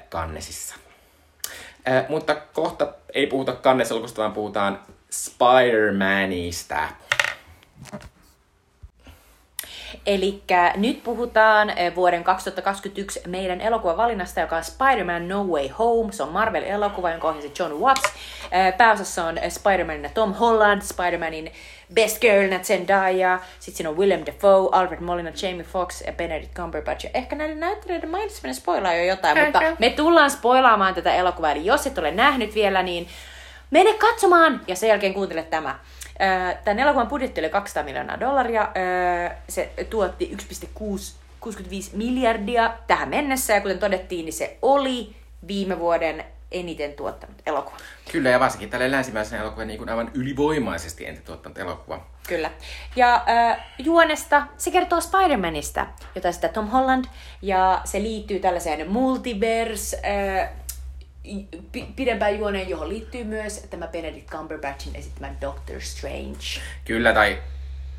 Kannesissa. Mutta kohta ei puhuta Kanneselokuvasta, vaan puhutaan Spider-Manista. Eli nyt puhutaan eh, vuoden 2021 meidän elokuvan valinnasta, joka on Spider-Man No Way Home. Se on Marvel-elokuva, jonka ohjasi John Watts. Eh, Pääosassa on eh, Spider-Manin Tom Holland, Spider-Manin Best Girl, Zendaya. Sitten siinä on Willem Dafoe, Alfred Molina, Jamie Foxx ja Benedict Cumberbatch. Ja ehkä näiden näyttelijöiden mainitseminen spoilaa jo jotain, mutta me tullaan spoilaamaan tätä elokuvaa. Eli jos et ole nähnyt vielä, niin mene katsomaan ja sen jälkeen kuuntele tämä. Tämän elokuvan budjetti oli 200 miljoonaa dollaria. Se tuotti 1,65 miljardia tähän mennessä. Ja kuten todettiin, niin se oli viime vuoden eniten tuottanut elokuva. Kyllä, ja varsinkin tälle länsimäisen elokuvan niin kuin aivan ylivoimaisesti entä tuottanut elokuva. Kyllä. Ja äh, juonesta se kertoo Spider-Manista, jota sitä Tom Holland, ja se liittyy tällaiseen multiverse äh, pidempään juoneen, johon liittyy myös tämä Benedict Cumberbatchin esittämä Doctor Strange. Kyllä, tai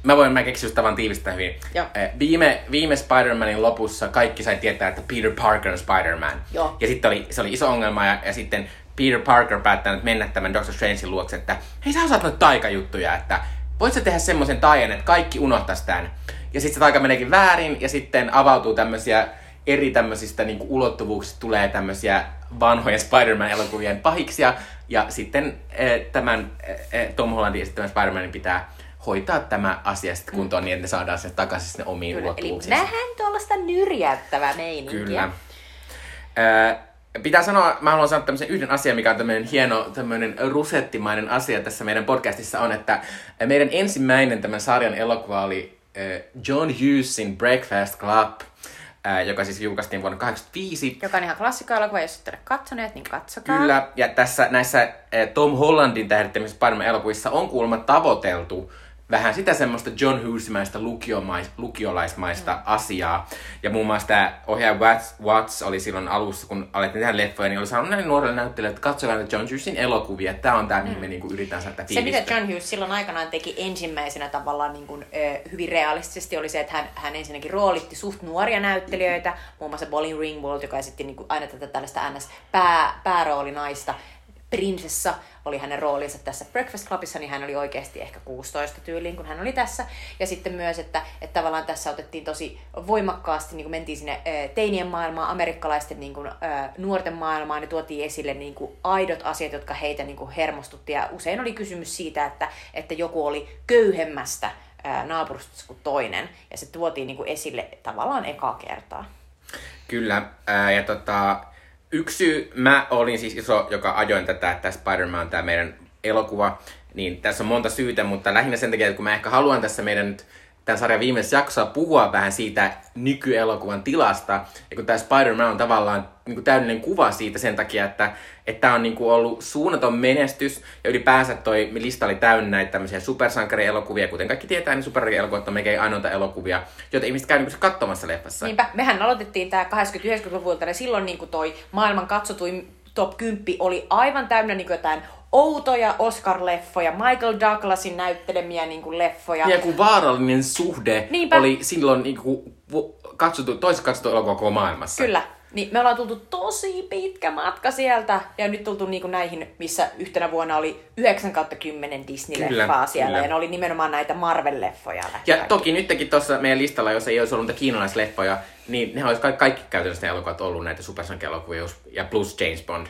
mä voin mä keksiä tavan tiivistää hyvin. Joo. Eh, Viime, viime Spider-Manin lopussa kaikki sai tietää, että Peter Parker on Spider-Man. Joo. Ja sitten oli, se oli iso ongelma, ja, ja sitten Peter Parker päättää nyt mennä tämän Doctor Strangein luokse, että hei sä osaat noita taikajuttuja, että voit sä tehdä semmoisen taian, että kaikki unohtaisi tämän. Ja sitten se taika meneekin väärin, ja sitten avautuu tämmöisiä eri tämmöisistä niin ulottuvuuksista tulee tämmöisiä vanhojen Spider-Man-elokuvien pahiksia, ja sitten eh, tämän eh, Tom Hollandin esittämän Spider-Manin pitää hoitaa tämä asia sitten kuntoon niin, että ne saadaan se takaisin sinne omiin Kyllä. Eli vähän tuollaista nyrjäyttävää meininkiä. Kyllä. Ää, pitää sanoa, mä haluan sanoa tämmöisen yhden asian, mikä on tämmöinen hieno, tämmöinen rusettimainen asia tässä meidän podcastissa on, että meidän ensimmäinen tämän sarjan elokuva oli äh, John Hughesin Breakfast Club, äh, joka siis julkaistiin vuonna 1985. Joka on ihan klassikkoelokuva, jos ette ole katsoneet, niin katsokaa. Kyllä, ja tässä näissä Tom Hollandin tähdittämissä Spider-Man-elokuvissa on kuulemma tavoiteltu vähän sitä semmoista John Hughesimäistä lukiomais, lukiolaismaista mm. asiaa. Ja muun muassa tämä ohjaaja Watts, Watts oli silloin alussa, kun alettiin tehdä leffoja, niin oli sanonut näille nuorille näyttelijöille, että katsokaa näitä John Hughesin elokuvia. Tämä on tämä, mihin me niinku yritetään saada Se, mitä John Hughes silloin aikanaan teki ensimmäisenä tavallaan niin kuin, ö, hyvin realistisesti, oli se, että hän, hän ensinnäkin roolitti suht nuoria näyttelijöitä, muun muassa Bolin Ringwald, joka esitti niin kuin aina tätä tällaista ns. Pää. Prinsessa oli hänen roolinsa tässä Breakfast Clubissa, niin hän oli oikeasti ehkä 16 tyyliin, kun hän oli tässä. Ja sitten myös, että, että tavallaan tässä otettiin tosi voimakkaasti, niin kuin mentiin sinne teinien maailmaan, amerikkalaisten niin kuin, nuorten maailmaan, ja tuotiin esille niin kuin aidot asiat, jotka heitä niin kuin hermostutti. Ja usein oli kysymys siitä, että, että joku oli köyhemmästä naapurustossa kuin toinen, ja se tuotiin niin kuin esille tavallaan ekaa kertaa. Kyllä, ja tota, yksi syy, mä olin siis iso, joka ajoin tätä, että Spider-Man tämä meidän elokuva, niin tässä on monta syytä, mutta lähinnä sen takia, että kun mä ehkä haluan tässä meidän nyt tämän sarjan viimeisessä jaksoa puhua vähän siitä nykyelokuvan tilasta, ja kun tämä Spider-Man on tavallaan niin kuin täydellinen kuva siitä sen takia, että että tämä on niin kuin ollut suunnaton menestys, ja ylipäänsä toi lista oli täynnä näitä tämmöisiä supersankarielokuvia, kuten kaikki tietää, niin supersankarielokuvia on melkein ainoita elokuvia, joita ihmiset käy niin kuin katsomassa leffassa. Niinpä, mehän aloitettiin tämä 80-90-luvulta, ja silloin niin kuin toi maailman katsotuin top 10 oli aivan täynnä niin kuin jotain outoja Oscar-leffoja, Michael Douglasin näyttelemiä niin kuin leffoja. Ja joku vaarallinen suhde Niinpä. oli silloin niin kuin, katsottu, toisessa katsottu elokuva koko maailmassa. Kyllä. Niin me ollaan tultu tosi pitkä matka sieltä, ja nyt tultu niinku näihin, missä yhtenä vuonna oli 9 kautta 10 Disney-leffaa siellä, kyllä. ja ne oli nimenomaan näitä Marvel-leffoja. Ja toki nytkin tuossa meidän listalla, jos ei olisi ollut niitä kiinalaisleffoja, niin ne olisi kaikki, kaikki käytännössä ne elokuvat ollut näitä supersankelokuvia ja plus James Bond.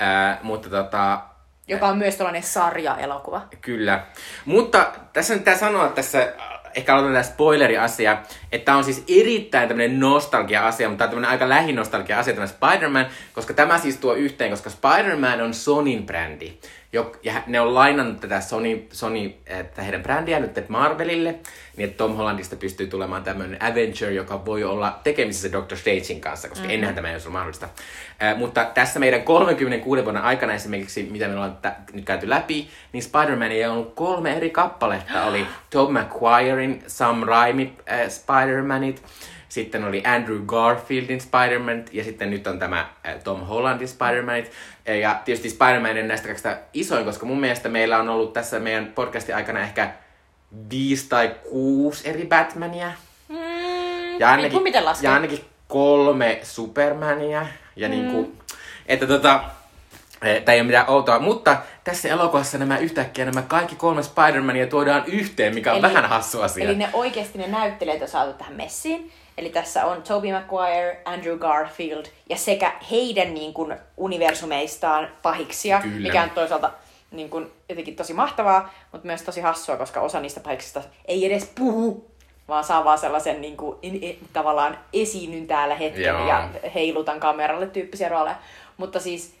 Ää, mutta tota, Joka on myös tällainen sarja-elokuva. Kyllä. Mutta tässä on pitää sanoa tässä, ehkä aloitetaan tämä spoileri-asia, että tämä on siis erittäin tämmöinen nostalgia-asia, mutta tämä on tämmöinen aika lähinostalgia-asia tämä Spider-Man, koska tämä siis tuo yhteen, koska Spider-Man on Sonin brändi. Jo, ja ne on lainannut tätä Sony, Sony että heidän brändiä nyt Marvelille, niin että Tom Hollandista pystyy tulemaan tämmöinen Avenger, joka voi olla tekemisissä Doctor Strangein kanssa, koska mm-hmm. ennenhän tämä ei olisi ollut mahdollista. Äh, mutta tässä meidän 36 vuoden aikana esimerkiksi, mitä me ollaan t- nyt käyty läpi, niin Spider-Man ei ollut kolme eri kappaletta. Oli Tom McGuirein Sam Raimi äh, Spider-Manit, sitten oli Andrew Garfieldin Spider-Man, ja sitten nyt on tämä Tom Hollandin Spider-Manit. Ja tietysti Spider-Man on näistä kaikista isoin, koska mun mielestä meillä on ollut tässä meidän podcastin aikana ehkä viisi tai kuusi eri Batmania. Mm, Ja ainakin, miten laskee. ja ainakin kolme Supermania. Ja mm. niinku, että tota, Tämä ei ole mitään outoa, mutta tässä elokuvassa nämä yhtäkkiä nämä kaikki kolme Spider-Mania tuodaan yhteen, mikä on Eli- vähän hassu asia. Eli ne oikeasti ne näyttelijät on saatu tähän messiin. Eli tässä on Tobey Maguire, Andrew Garfield ja sekä heidän niin kuin, universumeistaan pahiksia, Kyllä. mikä on toisaalta niin kuin, jotenkin tosi mahtavaa, mutta myös tosi hassua, koska osa niistä pahiksista ei edes puhu, vaan saa vaan sellaisen niin kuin, in, in, tavallaan esiinnyn täällä hetken Joo. ja heilutan kameralle tyyppisiä rooleja. Mutta siis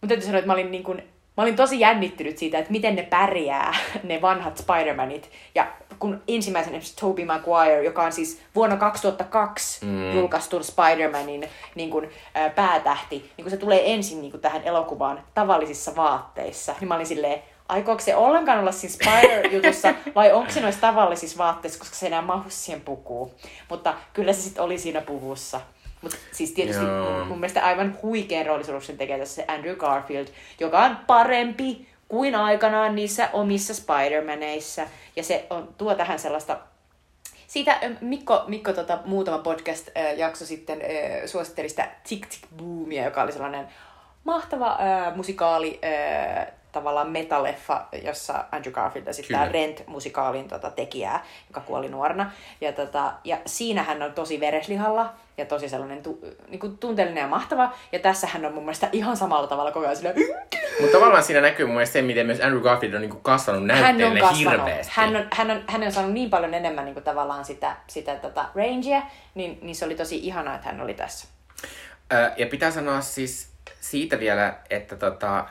Mun täytyy sanoa, että mä olin, niin kun, mä olin tosi jännittynyt siitä, että miten ne pärjää, ne vanhat Spider-Manit. Ja kun ensimmäisen esimerkiksi Tobey Maguire, joka on siis vuonna 2002 mm. julkaistun Spider-Manin niin kun, ää, päätähti, niin kun se tulee ensin niin kun, tähän elokuvaan tavallisissa vaatteissa, niin mä olin silleen, aikooko se ollenkaan olla siinä Spider-jutussa, vai onko se noissa tavallisissa vaatteissa, koska se enää mahu siihen pukuun. Mutta kyllä se sitten oli siinä puvussa. Mutta siis tietysti Joo. mun, mun mielestä aivan huikean roolisuuduksen tekee tässä se Andrew Garfield, joka on parempi kuin aikanaan niissä omissa Spider-Maneissa. Ja se on, tuo tähän sellaista siitä Mikko, Mikko tota, muutama podcast-jakso sitten suositteli sitä Tick Tick Boomia, joka oli sellainen mahtava ö, musikaali, ö, tavallaan metaleffa, jossa Andrew Garfield esittää Kyllä. Rent-musikaalin tota, tekijää, joka kuoli nuorena. Ja, tota, ja siinä hän on tosi vereslihalla ja tosi sellainen tu, niin kuin tunteellinen ja mahtava. Ja tässä hän on mun mielestä ihan samalla tavalla koko ajan silleen, Mutta tavallaan siinä näkyy mun mielestä se, miten myös Andrew Garfield on niinku kasvanut hän on näytteelle kasvanut. hirveästi. Hän on, hän, on, hän on saanut niin paljon enemmän niin kuin tavallaan sitä, sitä tota, rangea, niin, niin se oli tosi ihanaa, että hän oli tässä. Ja pitää sanoa siis siitä vielä, että tota,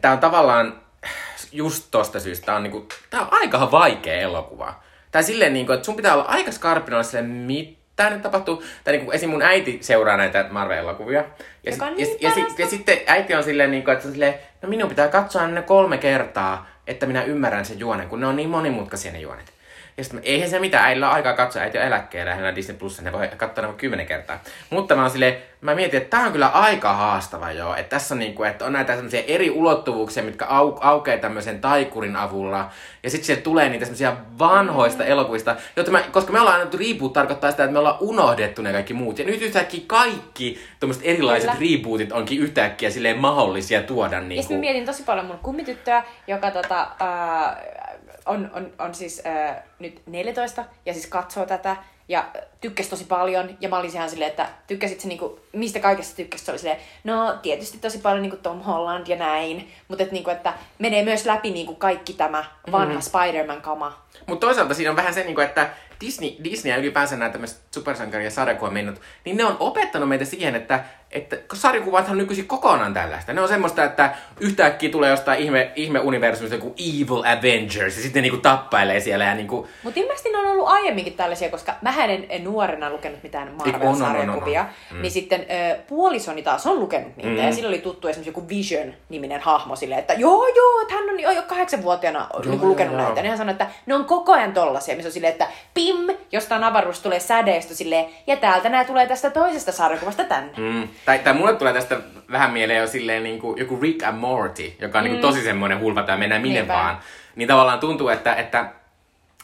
tämä on tavallaan just tosta syystä, tää on, niinku, tää on aika vaikea elokuva. Tai silleen, niinku, että sun pitää olla aika skarppina silleen, mitä nyt tapahtuu. Tai niinku, esim. mun äiti seuraa näitä Marvel-elokuvia. Ja, Joka on ja, niin ja, sit- ja sitten äiti on silleen, niinku, että silleen, no minun pitää katsoa ne kolme kertaa, että minä ymmärrän sen juonen, kun ne on niin monimutkaisia ne juonet. Ja sitten eihän se mitään, äidillä on aikaa katsoa, äiti on eläkkeellä, hänellä Disney Plus, ne voi katsoa ne kymmenen kertaa. Mutta mä oon silleen, mä mietin, että tää on kyllä aika haastava joo, että tässä on niinku, että on näitä semmoisia eri ulottuvuuksia, mitkä au, aukeaa tämmöisen taikurin avulla. Ja sitten sieltä tulee niitä semmoisia vanhoista elokuvista, joita mä, koska me ollaan annettu reboot tarkoittaa sitä, että me ollaan unohdettu ne kaikki muut. Ja nyt yhtäkkiä kaikki tämmöiset erilaiset Kyllä. rebootit onkin yhtäkkiä silleen mahdollisia tuoda Ja niinku. sitten mä mietin tosi paljon mun kummityttöä, joka tota, ää, on, on, on siis ää, nyt 14 ja siis katsoo tätä ja tykkäsi tosi paljon. Ja mä olin ihan silleen, että tykkäsit se niinku, mistä kaikesta tykkäsit? Se oli silleen, no tietysti tosi paljon niinku Tom Holland ja näin. Mutta et, niinku, että menee myös läpi niinku kaikki tämä vanha mm. Spider-Man-kama. Mutta toisaalta siinä on vähän se, niinku, että Disney, Disney ja ylipäänsä nämä tämmöiset supersankari- ja sarjakuvamennot, niin ne on opettanut meitä siihen, että, että kun sarjakuvathan on nykyisin kokonaan tällaista. Ne on semmoista, että yhtäkkiä tulee jostain ihme, ihme universumista joku Evil Avengers ja sitten ne niinku tappailee siellä ja niinku... Mutta ilmeisesti ne on ollut aiemminkin tällaisia, koska mä en, en nuorena lukenut mitään Marvel-sarjakuvia. on. Mm. Niin sitten ö, puolisoni taas on lukenut niitä. Mm. Ja sillä oli tuttu esimerkiksi joku Vision-niminen hahmo silleen, että joo joo, että hän on jo kahdeksanvuotiaana Joo, niin lukenut joo, näitä. joo. Niin hän sanoi, että ne on koko ajan tollasia. Missä on silleen, että pim, jostain avaruudesta tulee sädeistä silleen, ja täältä nämä tulee tästä toisesta sarjakuvasta tänne. Mm. Tai, tai mulle tulee tästä vähän mieleen jo silleen niinku joku Rick and Morty, joka on niinku tosi semmoinen hulpata ja mennään minne Niinpä. vaan. Niin tavallaan tuntuu, että, että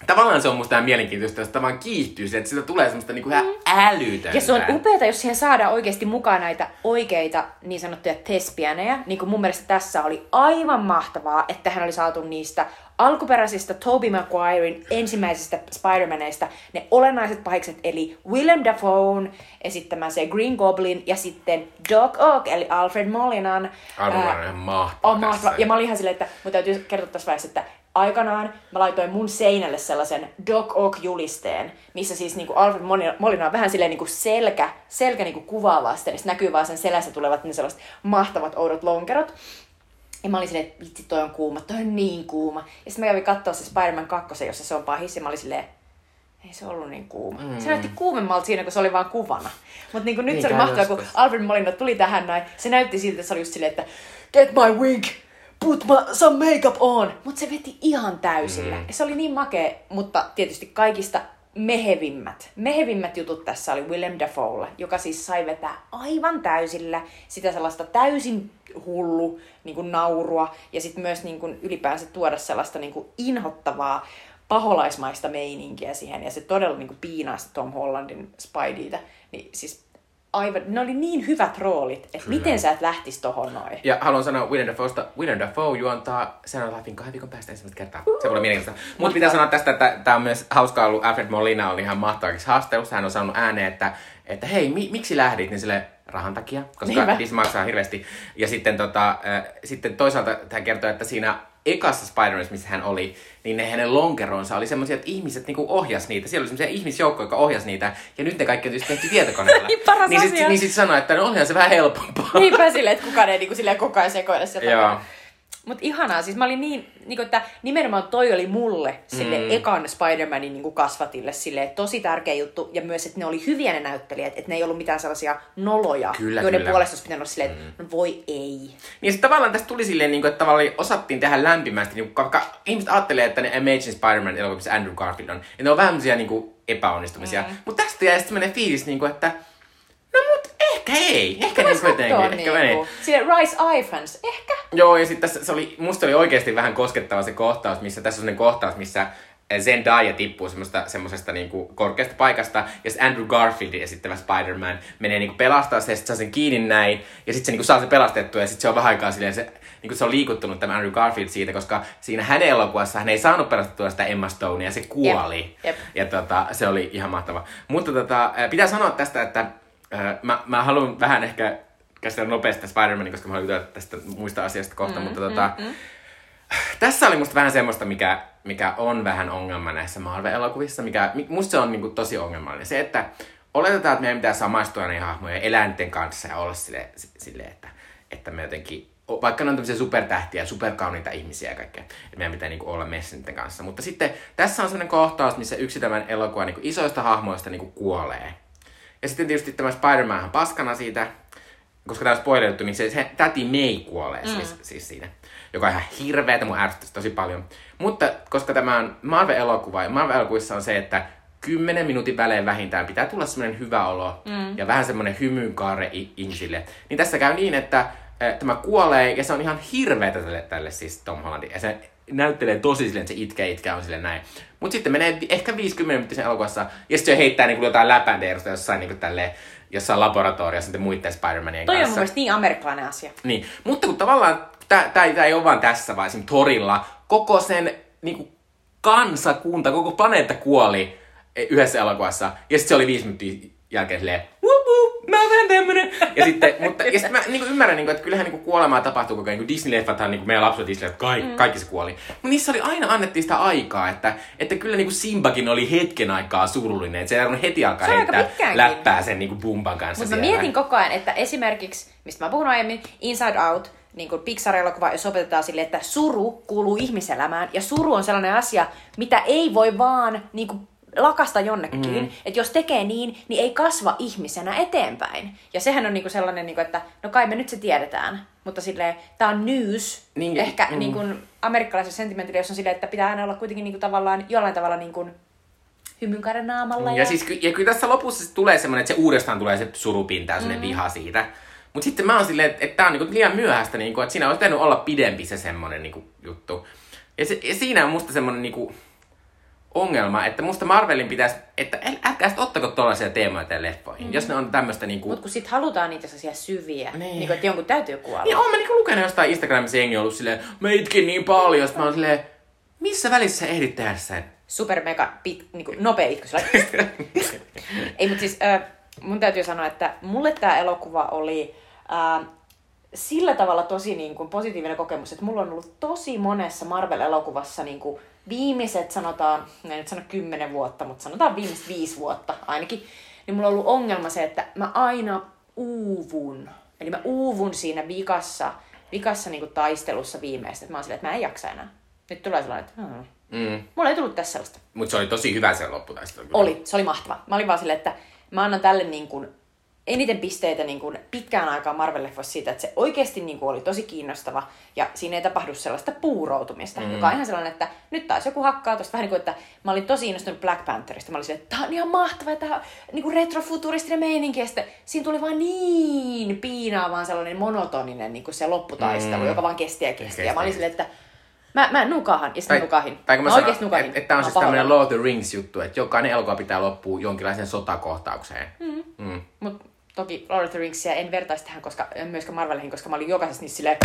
Tavallaan se on musta mielenkiintoista, jos tämä kiihtyy se, että siitä tulee semmoista niinku ihan älytöntä. Ja se on upeaa, jos siihen saadaan oikeasti mukaan näitä oikeita niin sanottuja tespianejä. Niin kuin mun mielestä tässä oli aivan mahtavaa, että hän oli saatu niistä alkuperäisistä Tobey Maguirein ensimmäisistä Spider-Maneista ne olennaiset pahikset, eli Willem Dafoe esittämä se Green Goblin ja sitten Doc Ock, eli Alfred Molinan. Alfred ää, Molina on ihan mahtava on mahtava. tässä. Ja mä olin ihan silleen, että mun täytyy kertoa tässä vaiheessa, että aikanaan mä laitoin mun seinälle sellaisen Doc Ock-julisteen, missä siis niinku Alfred Molina on vähän silleen niinku selkä, selkä niinku kuvaa vasten, niin näkyy vaan sen selässä tulevat ne sellaiset mahtavat oudot lonkerot. Ja mä olin silleen, että vitsi, toi on kuuma, toi on niin kuuma. Ja sitten mä kävin katsoa se Spider-Man 2, jossa se on pahis, ja mä olin silleen, ei se ollut niin kuuma. Mm. Se näytti kuumemmalta siinä, kun se oli vaan kuvana. Mutta niin nyt se oli mahtavaa, kun Alfred Molina tuli tähän näin. Se näytti siltä, että se oli just silleen, että get my wig, put my, some makeup on. Mutta se veti ihan täysillä. Mm. Se oli niin makea, mutta tietysti kaikista mehevimmät, mehevimmät jutut tässä oli Willem Dafoe, joka siis sai vetää aivan täysillä sitä sellaista täysin hullu niin kuin naurua ja sitten myös niin kuin ylipäänsä tuoda sellaista niin kuin inhottavaa paholaismaista meininkiä siihen ja se todella niin kuin piinaa Tom Hollandin Spideytä. Niin siis aivan, ne oli niin hyvät roolit, että Kyllä. miten sä et lähtis tohon noin. Ja haluan sanoa Willem Dafoesta, Willem Dafoe juontaa Saturday Laughing kahden viikon päästä ensimmäistä kertaa. Uh, se voi olla mielenkiintoista. Mutta pitää sanoa tästä, että tämä on myös hauskaa ollut, Alfred Molina oli ihan mahtavaksi haastelussa. Hän on saanut ääneen, että, että hei, mi, miksi lähdit? Niin sille rahan takia, koska Disney maksaa hirveästi. Ja sitten, tota, äh, sitten toisaalta hän kertoo, että siinä ekassa spider missä hän oli, niin ne hänen lonkeronsa oli semmoisia, että ihmiset niinku ohjas niitä. Siellä oli semmoisia ihmisjoukkoja, jotka ohjas niitä, ja nyt ne kaikki on tietysti tehty tietokoneella. niin paras niin sitten niin sit sanoi, että no onhan se vähän helpompaa. Niinpä silleen, että kukaan ei niinku silleen koko ajan sekoile sieltä. Joo. Mutta ihanaa, siis mä olin niin, niin kuin, että nimenomaan toi oli mulle sille mm. ekan Spider-Manin niin kasvatille sille tosi tärkeä juttu. Ja myös, että ne oli hyviä ne näyttelijät, että ne ei ollut mitään sellaisia noloja, kyllä, joiden kyllä. puolesta olisi pitänyt olla silleen, että mm. no voi ei. Niin sitten tavallaan tästä tuli silleen, niin kuin, että tavallaan osattiin tehdä lämpimästi, niin kuin, koska ihmiset ajattelee, että ne Amazing Spider-Man elokuvissa Andrew Garfield on, ja ne on vähän niin kuin, epäonnistumisia. Mm. Mutta tästä jäi sitten sellainen fiilis, niin kuin, että no mut ehkä ei. Ehkä niin kuitenkin. Ehkä niinku. meni. Sille Rise Ifans, ehkä. Joo, ja sitten se oli, musta oli oikeasti vähän koskettava se kohtaus, missä tässä on sellainen kohtaus, missä Zendaya tippuu semmoista, semmoisesta niinku korkeasta paikasta, ja sitten Andrew Garfield esittävä Spider-Man menee niinku pelastaa se, ja sit saa sen kiinni näin, ja sitten se niinku saa sen pelastettua, ja sitten se on vähän aikaa silleen, se, niinku se on liikuttunut tämä Andrew Garfield siitä, koska siinä hänen elokuvassa hän ei saanut pelastettua sitä Emma Stonea, se kuoli. Yep. Yep. Ja tota, se oli ihan mahtava. Mutta tota, pitää sanoa tästä, että Äh, mä, mä haluan vähän ehkä käsitellä nopeasti Spider-Manin, koska mä haluan tästä muista asiasta kohta, mm, mutta tota, mm, mm. tässä oli musta vähän semmoista, mikä, mikä on vähän ongelma näissä Marvel-elokuvissa, mikä musta se on niinku tosi ongelmallinen. Se, että oletetaan, että meidän pitää samaistua niihin hahmojen eläinten kanssa ja olla sille, sille että, että me jotenkin vaikka ne on tämmöisiä supertähtiä, superkauniita ihmisiä ja kaikkea, että meidän pitää niinku olla meissä niiden kanssa. Mutta sitten tässä on sellainen kohtaus, missä yksi tämän elokuvan niinku isoista hahmoista niinku kuolee. Ja sitten tietysti tämä Spider-Man paskana siitä, koska tämä on spoilerittu, niin se, se täti May kuolee mm. siis, siis siinä. Joka on ihan hirveetä, mun ärsyttäisi tosi paljon. Mutta koska tämä on Marvel-elokuva, ja Marvel-elokuvissa on se, että 10 minuutin välein vähintään pitää tulla semmoinen hyvä olo mm. ja vähän semmoinen hymynkaare ihmisille. Niin tässä käy niin, että äh, tämä kuolee ja se on ihan hirveetä tälle, tälle siis Tom Hollandin. Ja se näyttelee tosi silleen, että se itkee, itkee on silleen näin. Mut sitten menee ehkä 50 minuuttisen elokuvassa, ja sitten se heittää niinku jotain läpändeerusta jossain niinku tälleen, jossain laboratoriossa sitten muiden Spider-Manien Toi kanssa. Toi on mun niin amerikkalainen asia. Niin, mutta kun tavallaan tämä ei ole vaan tässä, vaan esimerkiksi torilla, koko sen niinku, kansakunta, koko planeetta kuoli yhdessä elokuvassa, ja sitten se oli viisi minuuttia jälkeen silleen, mä oon vähän tämmönen. Ja sitten, mutta, ja sitten mä niin kuin ymmärrän, niin kuin, että kyllähän niin kuin kuolemaa tapahtuu koko ajan. Niin Disney-leffathan, niin kuin meidän lapset Disney, että kaikki, mm. kaikki se kuoli. Mutta niissä oli aina annettiin sitä aikaa, että, että kyllä niin kuin Simbakin oli hetken aikaa surullinen. Että se ei heti alkaa heittää läppää sen niin kuin Bumban kanssa Mutta mä mietin koko ajan, että esimerkiksi, mistä mä puhun aiemmin, Inside Out, niin kuin Pixar-elokuva, jos opetetaan sille, että suru kuuluu ihmiselämään, ja suru on sellainen asia, mitä ei voi vaan niin kuin lakasta jonnekin. Mm. Että jos tekee niin, niin ei kasva ihmisenä eteenpäin. Ja sehän on niinku sellainen, niinku, että no kai me nyt se tiedetään. Mutta silleen, tämä on news. Niin, Ehkä mm. niinku, amerikkalaisessa sentimentillä, jos on silleen, että pitää aina olla kuitenkin niinku, tavallaan jollain tavalla niinku, hymynkaaren naamalla. Ja, ja, siis, ja kyllä tässä lopussa tulee semmoinen, että se uudestaan tulee se surupinta ja mm. viha siitä. Mutta sitten mä oon silleen, että, että tää on niinku liian myöhäistä, niinku, että siinä olisi pitänyt olla pidempi se semmoinen niinku, juttu. Ja, se, ja siinä on musta semmoinen niinku, ongelma, että musta Marvelin pitäisi, että älkää sitten ottako tollaisia teemoja tälle leffoihin, mm. jos ne on tämmöistä niinku... Mut kun sit halutaan niitä sellaisia syviä, niin. niinku, että jonkun täytyy kuolla. Niin oon mä niinku lukenut jostain Instagramissa jengi ollut silleen, mä itkin niin paljon, mä oon silleen, missä välissä sä ehdit tehdä sen? Super mega pit, niinku, nopea itkys. Ei, mutta siis äh, mun täytyy sanoa, että mulle tämä elokuva oli äh, sillä tavalla tosi niin kuin, positiivinen kokemus, että mulla on ollut tosi monessa Marvel-elokuvassa niin kuin, viimeiset, sanotaan, en nyt sano kymmenen vuotta, mutta sanotaan viimeiset viisi vuotta ainakin, niin mulla on ollut ongelma se, että mä aina uuvun. Eli mä uuvun siinä vikassa, vikassa niin taistelussa viimeistä. Että mä oon silleen, että mä en jaksa enää. Nyt tulee sellainen, että hmm. Mm. mulla ei tullut tässä sellaista. Mutta se oli tosi hyvä se lopputaistelu. Oli, se oli mahtava. Mä olin vaan silleen, että mä annan tälle niin kuin eniten pisteitä niin kuin pitkään aikaa Marvel-leffoissa siitä, että se oikeasti niin kuin oli tosi kiinnostava ja siinä ei tapahdu sellaista puuroutumista, mm. joka on ihan sellainen, että nyt taas joku hakkaa tosta vähän niin kuin, että mä olin tosi innostunut Black Pantherista. Mä olin silleen, että tää on ihan mahtava, tää on niin kuin retrofuturistinen meininki ja sitten siinä tuli vaan niin piinaavaan sellainen monotoninen niin kuin se lopputaistelu, Mm. joka vaan kesti ja kesti. Ja mä olin silleen, että mä, mä nukahan ja sitten nukahin. tai kun mä, mä sanon, nukahin. että, että tämä on Mä siis tämmöinen pahoillani. Lord of the Rings juttu, että jokainen elokuva pitää loppua jonkinlaiseen sotakohtaukseen. Mm. Mm. Mut toki Lord of the Ringsia en vertaisi tähän, koska en myöskään Marvelihin, koska mä olin jokaisessa niissä silleen,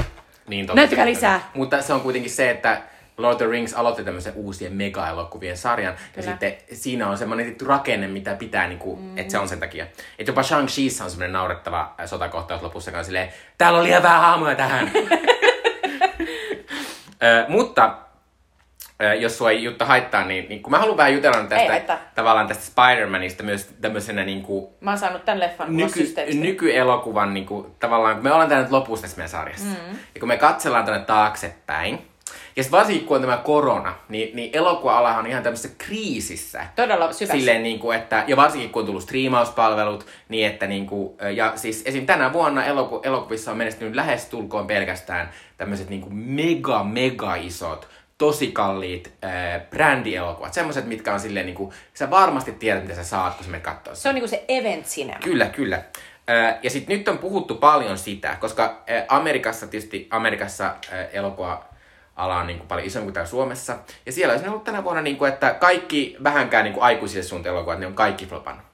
Niin, totta. Näyttäkää lisää. Mutta se on kuitenkin se, että Lord of the Rings aloitti tämmöisen uusien mega-elokuvien sarjan. Ja Kyllä. sitten siinä on semmoinen tietty rakenne, mitä pitää, niinku, mm. että se on sen takia. Että jopa Shang-Chiissa on semmoinen naurettava sotakohtaus lopussa, joka on silleen, täällä on liian vähän hahmoja tähän. Ö, mutta jos sua ei Jutta haittaa, niin, niin kun mä haluan vähän jutella Ei tästä, tavallaan tästä Spider-Manista myös tämmöisenä niin kuin, mä oon saanut tämän leffan nyky, nykyelokuvan, niin kuin, tavallaan, kun me ollaan täällä nyt lopussa tässä meidän sarjassa, mm. ja kun me katsellaan tänne taaksepäin, ja sitten varsinkin kun on tämä korona, niin, niin elokuva-alahan on ihan tämmöisessä kriisissä. Todella syvässä. Silleen, niin kuin, että, ja varsinkin kun on tullut striimauspalvelut, niin että niin kuin, ja siis esim. tänä vuonna eloku, elokuvissa on menestynyt lähes tulkoon pelkästään tämmöiset niin kuin mega, mega isot, tosi kalliit äh, brändielokuvat. Semmoiset, mitkä on silleen, niin kuin, sä varmasti tiedät, mitä sä saat, kun sä menet katsoa Se on niinku se event cinema. Kyllä, kyllä. Ö, Ja sitten nyt on puhuttu paljon sitä, koska ö, Amerikassa tietysti, Amerikassa ö, elokuva-ala on niin kuin paljon isompi kuin täällä Suomessa. Ja siellä olisi ollut tänä vuonna, niin kuin, että kaikki vähänkään niin kuin aikuisille suunnitelmat elokuvat, ne on kaikki flopannut.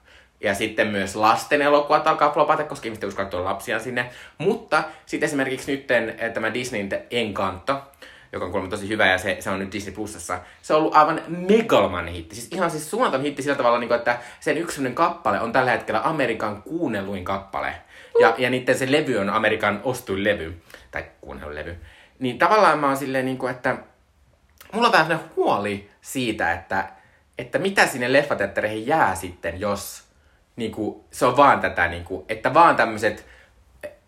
Ja sitten myös lasten elokuvat alkaa flopata, koska ihmiset uskovat tuoda lapsiaan sinne. Mutta sitten esimerkiksi nyt tämä Disneyn Encanto, joka on kuulemma tosi hyvä ja se, se on nyt Disney Plusassa. Se on ollut aivan megaloman hitti. Siis ihan siis suunnaton hitti sillä tavalla, niin kuin, että sen yksi kappale on tällä hetkellä Amerikan kuunnelluin kappale. Ja, ja niiden se levy on Amerikan ostuin levy, tai kuunnellulevy. Niin tavallaan mä oon silleen, niin kuin, että mulla on vähän huoli siitä, että, että mitä sinne leffateattereihin jää sitten, jos niin kuin, se on vaan tätä, niin kuin, että vaan tämmöiset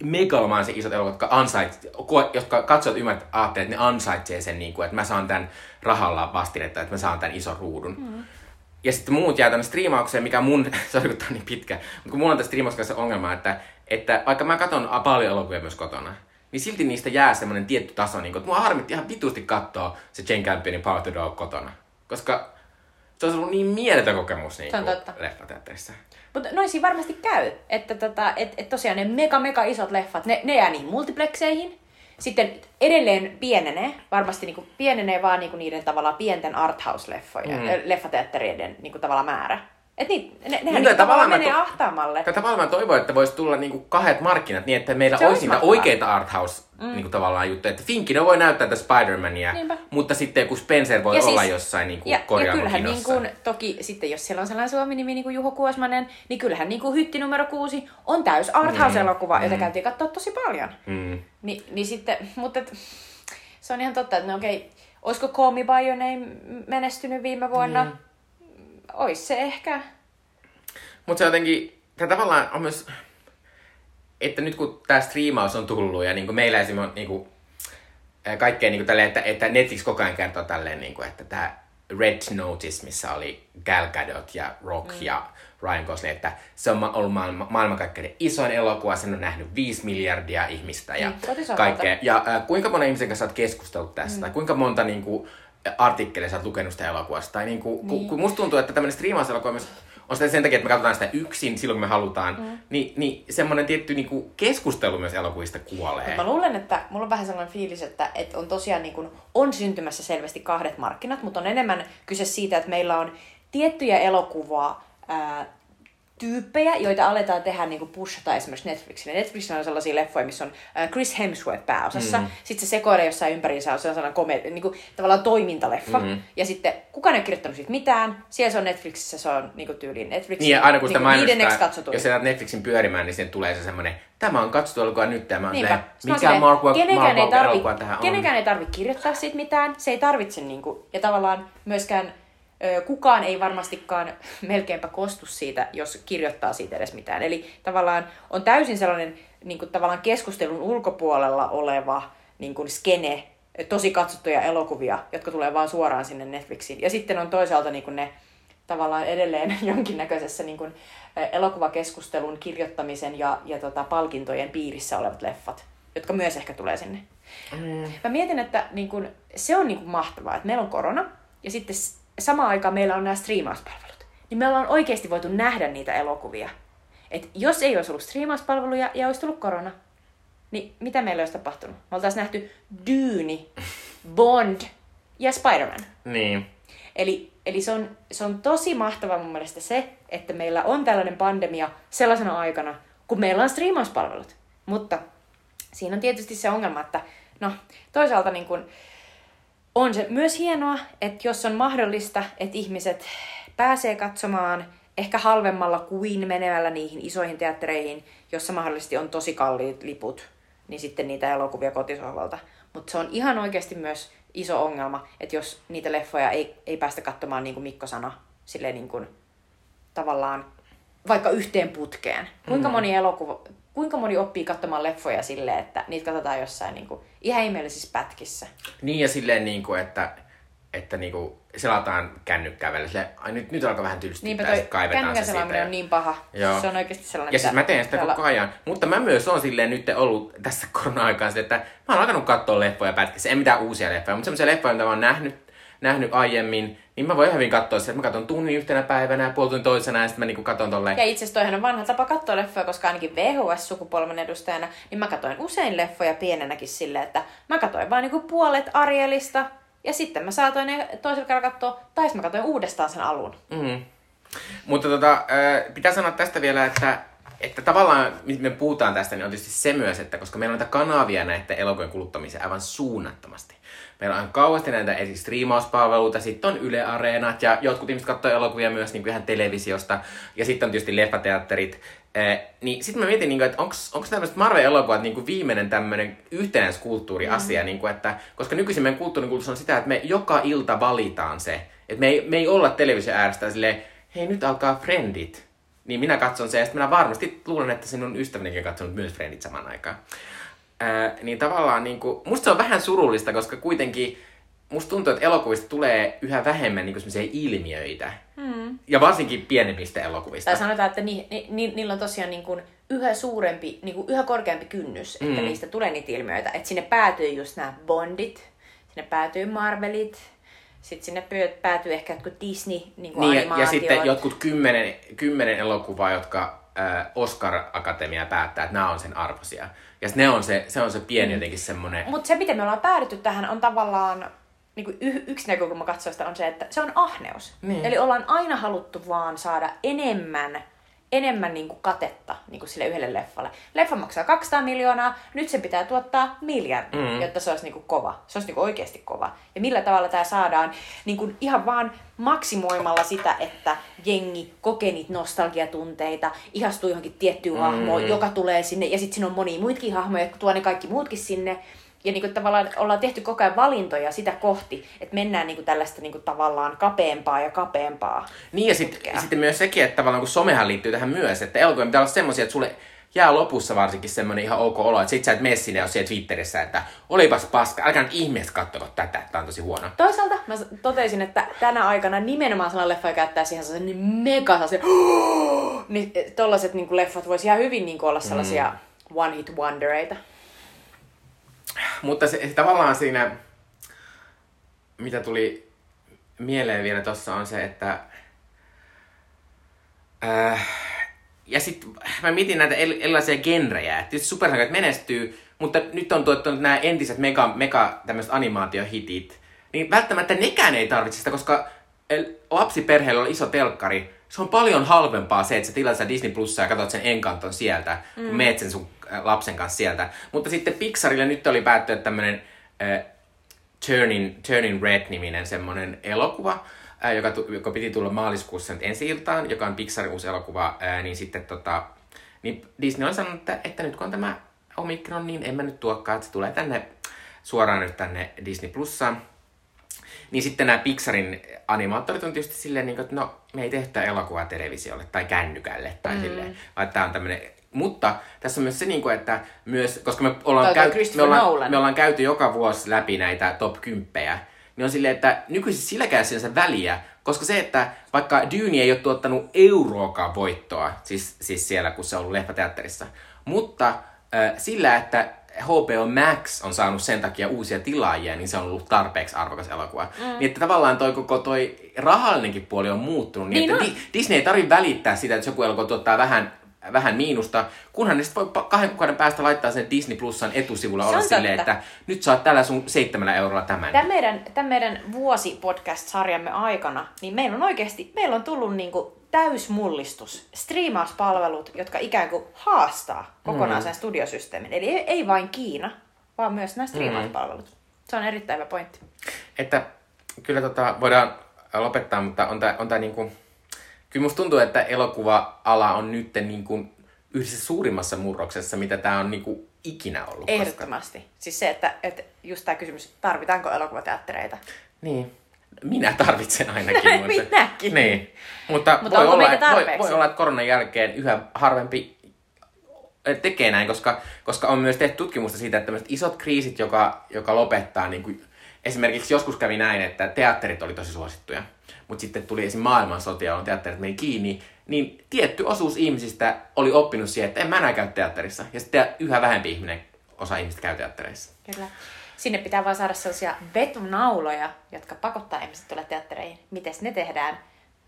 megalomaanisen isot elokuvat, jotka, ansait, jotka katsojat ymmärtää, ajattelee, että ne ansaitsee sen, niin kuin, että mä saan tämän rahalla vastinetta, että mä saan tämän ison ruudun. Mm. Ja sitten muut jää tänne striimaukseen, mikä mun, sori kun tää on niin pitkä, mutta kun mulla on tässä striimauksen kanssa ongelma, että, että vaikka mä katson paljon elokuvia myös kotona, niin silti niistä jää semmoinen tietty taso, niin kuin, että mua harmitti ihan vitusti katsoa se Jane Campionin Power to Dog kotona. Koska se on ollut niin mieletön kokemus niin Se kuin leffateatterissa. Mutta noisiin varmasti käy, että tota, et, et tosiaan ne mega mega isot leffat, ne, ne jää niihin multiplexeihin. Sitten edelleen pienenee, varmasti niinku pienenee vaan niinku niiden tavallaan pienten arthouse-leffojen, Mm. leffateatterien niinku tavallaan määrä. Et niin, ne, nehän Niin, niinku tavallaan tavallaan menee to- ahtaamalle. Tavallaan toivon, että voisi tulla niinku kahdet markkinat niin, että meillä Se olisi niitä oikeita arthouse mm. niinku tavallaan juttuja. Että Finkino voi näyttää tätä Spider-Mania, Niinpä. mutta sitten joku Spencer voi Ja olla siis- jossain niinku Ja, ja korjaamon kyllähän niin kuin, toki sitten jos siellä on sellainen suomi-nimi niin kuin Juho Kuosmanen, niin kyllähän niin kuin Hytti numero kuusi on täys arthouse-elokuva, jota käytiin katsoa tosi paljon. Mm. Ni, niin sitten, mutta et, se on ihan totta, että no okei, olisiko Call Me By Your Name menestynyt viime vuonna? Mm. Ois se ehkä. Mutta se jotenkin, tämä tavallaan on myös, että nyt kun tämä striimaus on tullut ja niinku meillä esimerkiksi on niinku, ää, kaikkea niinku tälleen, että, että Netflix koko ajan kertoo tälleen, niinku, että tämä Red Notice, missä oli Gal Gadot ja Rock mm. ja Ryan Gosling, että se on ollut maailma, maailmankaikkeuden isoin elokuva, sen on nähnyt 5 miljardia ihmistä ja Mm, kaikkea. Ja äh, kuinka monen ihmisen kanssa olet keskustellut tästä, mm. tai kuinka monta niinku, artikkeleja sä oot lukenut sitä elokuvasta, tai niinku, niin. kun, kun musta tuntuu, että tämmöinen striimauselokuva myös on sitä sen takia, että me katsotaan sitä yksin silloin, kun me halutaan, mm. niin, niin semmoinen tietty niinku, keskustelu myös elokuvista kuolee. Mä luulen, että mulla on vähän sellainen fiilis, että, että on tosiaan niin kuin, on syntymässä selvästi kahdet markkinat, mutta on enemmän kyse siitä, että meillä on tiettyjä elokuvaa, ää, tyyppejä, joita aletaan tehdä niin kuin pushata esimerkiksi Netflixille. Netflixillä on sellaisia leffoja, missä on Chris Hemsworth pääosassa. Mm. Sitten se sekoilee jossain ympäriinsä, on sellainen komedi, niin kuin, tavallaan toimintaleffa. Mm. Ja sitten kukaan ei ole kirjoittanut siitä mitään. Siellä se on Netflixissä, se on niin kuin tyyliin Netflixin Niin, ja aina kun sitä niin viidenneksi mainostaa, jos sä Netflixin pyörimään, niin siihen tulee se semmoinen, tämä on katsottu elokuva nyt, tämä on Niinpä. mikä Mark Wahlberg kenenkään, ei tarvi, tähän on. kenenkään ei tarvi kirjoittaa siitä mitään, se ei tarvitse niinku, ja tavallaan myöskään kukaan ei varmastikaan melkeinpä kostu siitä, jos kirjoittaa siitä edes mitään. Eli tavallaan on täysin sellainen niinku, tavallaan keskustelun ulkopuolella oleva niinku, skene, tosi katsottuja elokuvia, jotka tulee vaan suoraan sinne Netflixiin. Ja sitten on toisaalta niinku, ne tavallaan edelleen jonkinnäköisessä niin kuin, elokuvakeskustelun, kirjoittamisen ja, ja tota, palkintojen piirissä olevat leffat, jotka myös ehkä tulee sinne. Mm. Mä mietin, että niin kun, se on niin kun, mahtavaa, että meillä on korona ja sitten samaan aikaan meillä on nämä striimauspalvelut. Niin me ollaan oikeasti voitu nähdä niitä elokuvia. Et jos ei olisi ollut striimauspalveluja ja olisi tullut korona, niin mitä meillä olisi tapahtunut? Me oltaisiin nähty Dyyni, Bond ja Spider-Man. Niin. Eli, eli se, on, se on tosi mahtava mun mielestä se, että meillä on tällainen pandemia sellaisena aikana, kun meillä on striimauspalvelut. Mutta siinä on tietysti se ongelma, että no toisaalta niin kun, on se myös hienoa, että jos on mahdollista, että ihmiset pääsee katsomaan ehkä halvemmalla kuin menemällä niihin isoihin teattereihin, jossa mahdollisesti on tosi kalliit liput, niin sitten niitä elokuvia kotisohvalta. Mutta se on ihan oikeasti myös iso ongelma, että jos niitä leffoja ei, ei päästä katsomaan, niin kuin Mikko sanoi, silleen niin kuin, tavallaan vaikka yhteen putkeen. Kuinka mm. moni elokuva, kuinka moni oppii katsomaan leffoja silleen, että niitä katsotaan jossain niin kuin, ihan ihmeellisissä pätkissä. Niin ja silleen, niin kuin, että, että niin kuin, selataan kännykkää välillä. Silleen, ai nyt, nyt alkaa vähän tylsistyttää Niinpä toi kännykän selaaminen on niin paha. Joo. Se on oikeasti sellainen. Ja siis mä teen sitä täällä... koko ajan. Mutta mä myös on silleen nyt ollut tässä korona-aikaan että mä oon alkanut katsoa leffoja pätkissä. En mitään uusia leffoja, mutta semmoisia leffoja, mitä mä oon nähnyt, nähnyt aiemmin, niin mä voin hyvin katsoa että mä katson tunnin yhtenä päivänä ja puoli toisena ja sitten mä niinku katson tolleen. Ja itse asiassa toihan on vanha tapa katsoa leffoja, koska ainakin VHS-sukupolven edustajana, niin mä katsoin usein leffoja pienenäkin silleen, että mä katsoin vaan niinku puolet Arielista ja sitten mä saatoin ne toisella kerralla katsoa, tai mä katsoin uudestaan sen alun. Mm. Mutta tota, pitää sanoa tästä vielä, että että tavallaan, me puhutaan tästä, niin on tietysti se myös, että koska meillä on näitä kanavia näiden elokuvien kuluttamiseen aivan suunnattomasti. Meillä on kauheasti näitä eri striimauspalveluita, sitten on Yle Areenat ja jotkut ihmiset katsoo elokuvia myös niin kuin ihan televisiosta. Ja sitten on tietysti leffateatterit. Eh, niin sitten mä mietin, niin kuin, että onko tämmöiset Marvel-elokuvat niin kuin viimeinen tämmöinen yhtenäiskulttuuriasia, mm. niin kuin, että, koska nykyisin meidän kulttuurikulttuuri on sitä, että me joka ilta valitaan se. Että me ei, me ei olla televisio äärestä silleen, hei nyt alkaa Friendit. Niin minä katson se ja sitten minä varmasti luulen, että sinun ystävänikin on katsonut myös Friendit saman aikaan. Ää, niin tavallaan niin kuin, musta se on vähän surullista, koska kuitenkin musta tuntuu, että elokuvista tulee yhä vähemmän niin kuin ilmiöitä. Hmm. Ja varsinkin pienemmistä elokuvista. Tai sanotaan, että ni, ni, ni, niillä on tosiaan niin kuin yhä suurempi, niin kuin yhä korkeampi kynnys, että hmm. niistä tulee niitä ilmiöitä. Että sinne päätyy just nämä Bondit, sinne päätyy Marvelit, sitten sinne päätyy ehkä jotkut Disney niin kuin niin, ja, ja sitten jotkut kymmenen, kymmenen elokuvaa, jotka äh, Oscar-akatemia päättää, että nämä on sen arvoisia. Ja ne on se, se on se pieni mm. jotenkin semmoinen... Mutta se, miten me ollaan päädytty tähän, on tavallaan niin kuin y- yksi näkökulma katsoista on se, että se on ahneus. Niin. Eli ollaan aina haluttu vaan saada enemmän enemmän niin kuin katetta niin kuin sille yhdelle leffalle. Leffa maksaa 200 miljoonaa, nyt se pitää tuottaa miljardi, mm. jotta se olisi niin kuin kova. Se olisi niin kuin oikeasti kova. Ja millä tavalla tämä saadaan niin kuin ihan vaan maksimoimalla sitä, että jengi kokee niitä nostalgiatunteita, ihastuu johonkin tiettyyn mm. hahmoon, joka tulee sinne, ja sitten siinä on monia muitakin hahmoja, jotka tuo ne kaikki muutkin sinne. Ja niin kuin tavallaan ollaan tehty koko ajan valintoja sitä kohti, että mennään niin kuin tällaista niin kuin tavallaan kapeampaa ja kapeampaa. Niin ja sitten sit myös sekin, että tavallaan kun somehan liittyy tähän myös, että elokuvien pitää olla semmoisia, että sulle jää lopussa varsinkin semmoinen ihan ok olo, että sit sä et mene sinne siellä Twitterissä, että olipas paska, älkää nyt ihmeessä kattoko tätä, tää on tosi huono. Toisaalta mä totesin, että tänä aikana nimenomaan sellainen leffa, käyttää siihen sellaisen niin mega sellaisen, niin tollaset niin leffat voisi ihan hyvin niin olla sellaisia mm. one hit wondereita. Mutta se, tavallaan siinä, mitä tuli mieleen vielä tuossa on se, että äh, ja sitten mä mietin näitä erilaisia genrejä. Tietysti supersankarit menestyy, mutta nyt on tuottu nämä entiset mega, mega tämmöiset animaatiohitit. Niin välttämättä nekään ei tarvitse sitä, koska lapsiperheellä on iso telkkari, se on paljon halvempaa se, että sä tilaat sitä Disney Plusaa ja katsot sen Encanton sieltä, mm. kun meet sen sun lapsen kanssa sieltä. Mutta sitten Pixarille nyt oli päättynyt tämmönen äh, Turning, Turning Red-niminen semmonen elokuva, äh, joka, tu, joka piti tulla maaliskuussa nyt ensi iltaan, joka on Pixarin uusi elokuva, äh, niin sitten tota, niin Disney on sanonut, että, että nyt kun on tämä Omikron, niin en mä nyt tuokkaan, että se tulee tänne suoraan nyt tänne Disney Plussaan. Niin sitten nämä Pixarin animaattorit on tietysti silleen, niin kuin, että no, me ei tehtä elokuvaa televisiolle tai kännykälle tai mm. silleen, vaan tämä on tämmöinen mutta tässä on myös se, niin kuin, että myös, koska me ollaan, käy, me, ollaan, me ollaan käyty joka vuosi läpi näitä top 10, niin on silleen, että nykyisin silläkään sinänsä väliä, koska se, että vaikka Dune ei ole tuottanut euroakaan voittoa, siis, siis siellä kun se on ollut leffateatterissa, mutta äh, sillä, että HBO Max on saanut sen takia uusia tilaajia, niin se on ollut tarpeeksi arvokas elokuva. Mm. Niin että tavallaan toi koko toi rahallinenkin puoli on muuttunut, niin, niin että. Disney ei tarvitse välittää sitä, että joku elokuva tuottaa vähän vähän miinusta, kunhan ne sitten voi kahden kuukauden päästä laittaa sen Disney Plusan etusivulla olla silleen, että nyt saat tällä sun seitsemällä eurolla tämän. Tämän meidän, tämän meidän vuosipodcast-sarjamme aikana, niin meillä on oikeasti, meillä on tullut niinku täysmullistus, striimauspalvelut, jotka ikään kuin haastaa kokonaan mm. sen studiosysteemin. Eli ei, ei vain Kiina, vaan myös nämä striimauspalvelut. Mm. Se on erittäin hyvä pointti. Että kyllä tota, voidaan lopettaa, mutta on tämä on tää niinku, kyllä musta tuntuu, että elokuva-ala on nyt niin kuin yhdessä suurimmassa murroksessa, mitä tämä on niin kuin ikinä ollut. Ehdottomasti. Koska... Siis se, että, että just tämä kysymys, tarvitaanko elokuvateattereita? Niin. Minä tarvitsen ainakin. mutta... Minäkin. Niin. Mutta, mutta voi, olla, että, voi, voi olla, että koronan jälkeen yhä harvempi tekee näin, koska, koska on myös tehty tutkimusta siitä, että tämmöiset isot kriisit, joka, joka lopettaa, niin kuin, esimerkiksi joskus kävi näin, että teatterit oli tosi suosittuja mutta sitten tuli esim. maailmansotia, on teatterit meni kiinni, niin tietty osuus ihmisistä oli oppinut siihen, että en mä enää käy teatterissa. Ja sitten yhä vähempi ihminen, osa ihmistä käy teattereissa. Kyllä. Sinne pitää vaan saada sellaisia vetunauloja, jotka pakottaa ihmiset tulla teattereihin. Miten ne tehdään?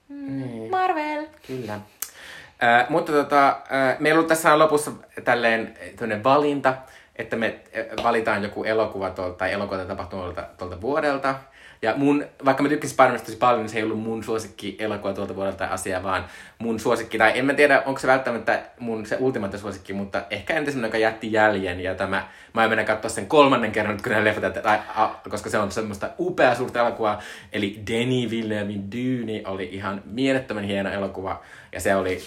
Mm, niin. Marvel! Kyllä. Äh, mutta tota, äh, meillä on tässä lopussa tälleen valinta, että me valitaan joku elokuva tuolta, tai elokuva tapahtumalta tuolta vuodelta. Ja mun, vaikka mä tykkäsin spider tosi paljon, niin se ei ollut mun suosikki elokuva tuolta vuodelta asia, vaan mun suosikki, tai en mä tiedä, onko se välttämättä mun se ultimaatte suosikki, mutta ehkä entä semmoinen, joka jätti jäljen, ja tämä, mä en mennä katsoa sen kolmannen kerran kun ne leffat, tai, a, koska se on semmoista upea suurta elokuvaa, eli Denis Villeneuvein Dune oli ihan mielettömän hieno elokuva, ja se oli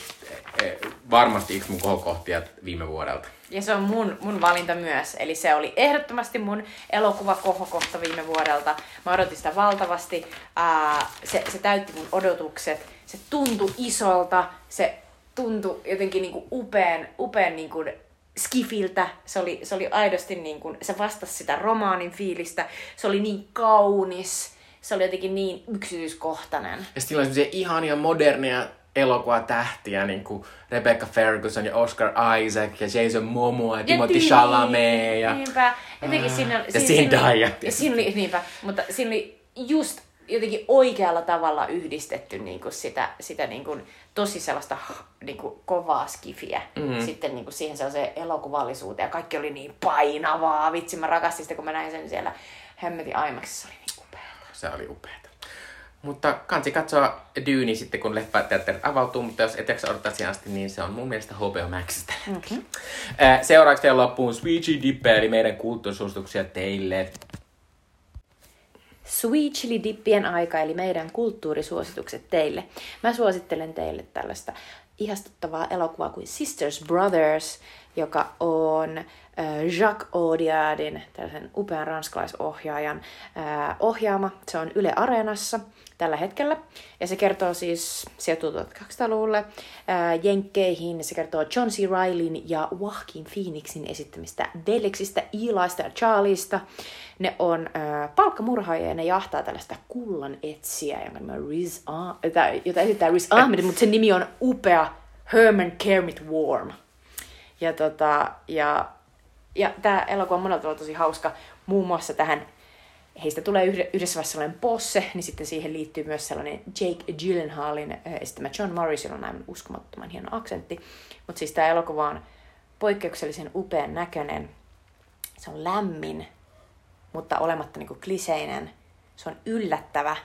e, e, varmasti yksi mun kohokohtia viime vuodelta. Ja se on mun, mun valinta myös. Eli se oli ehdottomasti mun elokuva kohokohta viime vuodelta. Mä odotin sitä valtavasti. Ää, se, se täytti mun odotukset. Se tuntui isolta. Se tuntui jotenkin niinku upean, upean niinku skifiltä. Se oli, se oli aidosti niin kuin, se vastasi sitä romaanin fiilistä. Se oli niin kaunis. Se oli jotenkin niin yksityiskohtainen. Ja sitten oli ihania modernia elokuvatähtiä, niin kuin Rebecca Ferguson ja Oscar Isaac ja Jason Momoa ja, Timothy Chalamet. Ja, niinpä. Jotenkin siinä, ja Zendaya. Ja siinä oli, niinpä, mutta siinä oli just jotenkin oikealla tavalla yhdistetty niin kuin sitä, sitä niin kuin, tosi sellaista niin kuin, kovaa skifiä mm-hmm. sitten niin kuin siihen sellaiseen elokuvallisuuteen. Ja kaikki oli niin painavaa. Vitsi, mä rakastin sitä, kun mä näin sen siellä hemmetin IMAXissa. Se oli niin upeata. Se oli upeata. Mutta kansi katsoa Dyyni sitten, kun leffateatterit avautuu, mutta jos et jaksa odottaa siihen asti, niin se on mun mielestä HBO Maxista. Mm-hmm. Seuraavaksi vielä loppuun Sweet Chili Dip, eli meidän kulttuurisuosituksia teille. Sweet Chili Dippien aika, eli meidän kulttuurisuositukset teille. Mä suosittelen teille tällaista ihastuttavaa elokuvaa kuin Sisters Brothers, joka on äh, Jacques Audiardin, tällaisen upean ranskalaisohjaajan äh, ohjaama. Se on Yle Areenassa tällä hetkellä. Ja se kertoo siis, sijoittuu 1200-luvulle ää, Jenkkeihin. Se kertoo John C. Rileyn ja Joaquin Phoenixin esittämistä veljeksistä Eliista ja Charlieista. Ne on ää, palkkamurhaajia ja ne jahtaa tällaista kullan etsiä, jonka Riz ah- jota esittää Riz Ahmed, mutta sen nimi on upea Herman Kermit Warm. Ja, tota, ja, ja tämä elokuva on monella tosi hauska. Muun muassa tähän heistä tulee yhdessä vaiheessa sellainen posse, niin sitten siihen liittyy myös sellainen Jake Gyllenhaalin esittämä John Morris, jolla on aivan uskomattoman hieno aksentti. Mutta siis tämä elokuva on poikkeuksellisen upean näköinen. Se on lämmin, mutta olematta niinku kliseinen. Se on yllättävä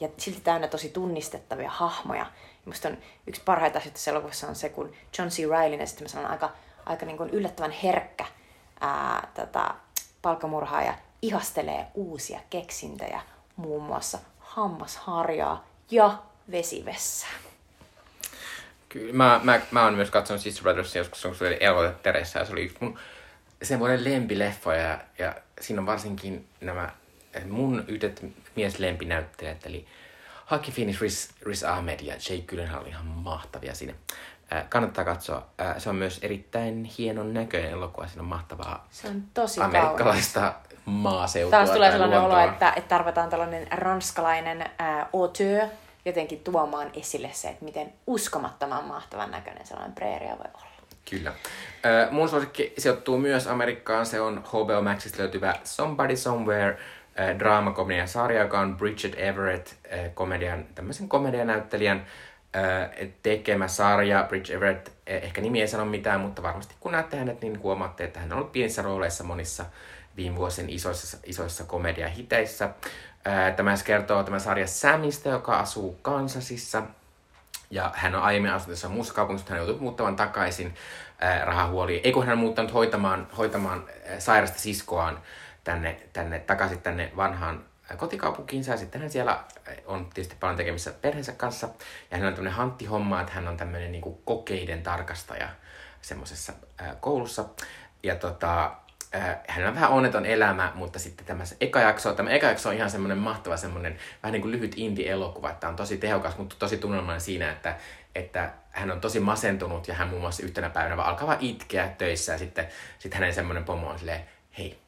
ja silti täynnä tosi tunnistettavia hahmoja. Ja musta on yksi parhaita asioita tässä elokuvassa on se, kun John C. Reilly sitten on aika, aika niin kuin yllättävän herkkä ää, tota, palkkamurhaaja ihastelee uusia keksintöjä, muun muassa hammasharjaa ja vesivessää. Kyllä, mä, mä, mä oon myös katsonut Sister Brothers joskus, kun se oli eloteatterissa ja se oli yksi mun sen vuoden lempileffoja ja, ja siinä on varsinkin nämä mun yhdet lempinäyttelijät, eli Haki Phoenix, Riz, Riz Ahmed ja Jake Gyllenhaal oli ihan mahtavia siinä. Äh, kannattaa katsoa. Äh, se on myös erittäin hienon näköinen elokuva. Siinä on mahtavaa se on tosi amerikkalaista kaunis. Maaseutua. Taas tulee sellainen olo, että, että tarvitaan tällainen ranskalainen äh, auteur jotenkin tuomaan esille se, että miten uskomattoman mahtavan näköinen sellainen preeria voi olla. Kyllä. Äh, mun suosikki sijoittuu myös Amerikkaan. Se on HBO Maxista löytyvä Somebody Somewhere äh, draamakomedian sarja, joka on Bridget Everett äh, komedian, tämmöisen komedianäyttelijän äh, tekemä sarja. Bridget Everett, ehkä nimi ei sano mitään, mutta varmasti kun näette hänet, niin huomaatte, että hän on ollut pienissä rooleissa monissa viime vuosien isoissa, isoissa komediahiteissä. Tämä kertoo tämä sarja Samista, joka asuu Kansasissa. Ja hän on aiemmin asunut tässä muussa kaupungissa, hän joutui muuttamaan takaisin rahahuoliin. Ei kun hän on muuttanut hoitamaan, hoitamaan sairasta siskoaan tänne, tänne, takaisin tänne vanhaan kotikaupunkiinsa. Ja sitten hän siellä on tietysti paljon tekemisissä perheensä kanssa. Ja hän on tämmöinen hanttihomma, että hän on tämmöinen niin kokeiden tarkastaja semmoisessa koulussa. Ja tota, äh, hänellä on vähän onneton elämä, mutta sitten tämä eka jakso, tämä eka jakso on ihan semmoinen mahtava semmoinen vähän niin kuin lyhyt indie-elokuva, että on tosi tehokas, mutta tosi tunnelmainen siinä, että, että hän on tosi masentunut ja hän muun muassa yhtenä päivänä vaan alkaa vaan itkeä töissä ja sitten, sitten hänen semmoinen pomo on silleen, hei,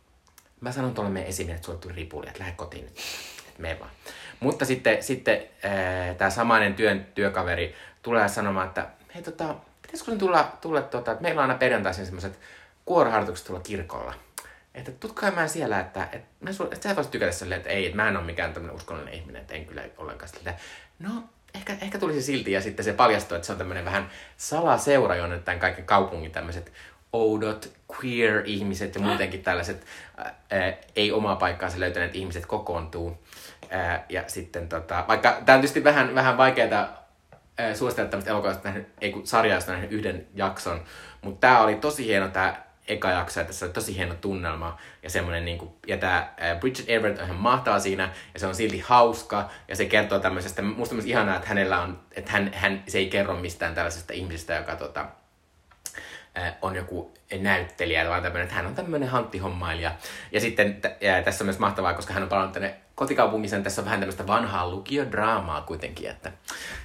mä sanon tuolle meidän esimiehet, että sulle ripuli, että lähde kotiin nyt, mene vaan. Mutta sitten, sitten äh, tämä samainen työn, työkaveri tulee sanomaan, että hei tota, pitäisikö tulla, tulla tota, että meillä on aina perjantaisin semmoiset kuoroharjoitukset tuolla kirkolla. Että tutkaa mä siellä, että, että, mä sul, että sä voisit tykätä silleen, että ei, että mä en ole mikään tämmöinen uskollinen ihminen, että en kyllä ollenkaan sitä. No, ehkä, ehkä tulisi silti ja sitten se paljastui, että se on tämmöinen vähän salaseura, jonne tämän kaiken kaupungin tämmöiset oudot queer-ihmiset ja muutenkin tällaiset ää, ei omaa paikkaansa löytäneet ihmiset kokoontuu. Ää, ja sitten tota, vaikka tämä on tietysti vähän, vähän vaikeaa suositella tämmöistä elokuvasta, ei kun sarjaa, yhden jakson, mutta tämä oli tosi hieno tämä eka jakso, että se oli tosi hieno tunnelma ja semmoinen niinku, ja tämä Bridget Everett on ihan mahtava siinä ja se on silti hauska ja se kertoo tämmöisestä, musta myös ihanaa, että hänellä on, että hän, hän, se ei kerro mistään tällaisesta ihmisestä, joka tota, on joku näyttelijä, vaan tämmöinen, että hän on tämmöinen hanttihommailija. Ja sitten ja tässä on myös mahtavaa, koska hän on palannut tänne kotikaupungissa, tässä on vähän tämmöistä vanhaa lukiodraamaa kuitenkin. Että,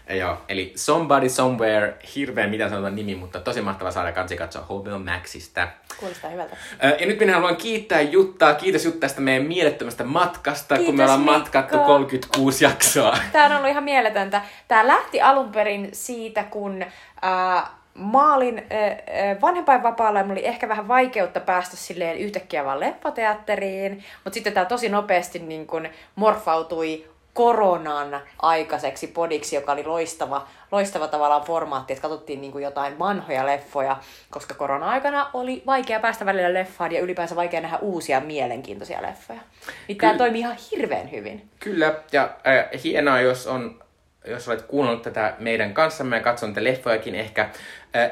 joo, eli Somebody Somewhere, hirveän mitä sanotaan nimi, mutta tosi mahtava saada kansi katsoa HBO Maxista. Kuulostaa hyvältä. Ja nyt minä haluan kiittää Juttaa. Kiitos Jutta tästä meidän mielettömästä matkasta, Kiitos, kun me ollaan Mikko. matkattu 36 jaksoa. Tämä on ollut ihan mieletöntä. Tämä lähti alun perin siitä, kun... Äh, mä olin äh, vanhempainvapaalla ja mulla oli ehkä vähän vaikeutta päästä silleen yhtäkkiä vaan leffateatteriin, mutta sitten tämä tosi nopeasti niin kun morfautui koronan aikaiseksi podiksi, joka oli loistava, loistava tavallaan formaatti, että katsottiin niin jotain vanhoja leffoja, koska korona-aikana oli vaikea päästä välillä leffaan ja ylipäänsä vaikea nähdä uusia mielenkiintoisia leffoja. Niin tämä toimii ihan hirveän hyvin. Kyllä, ja äh, hienoa, jos on jos olet kuunnellut tätä meidän kanssamme ja katsonut leffojakin ehkä,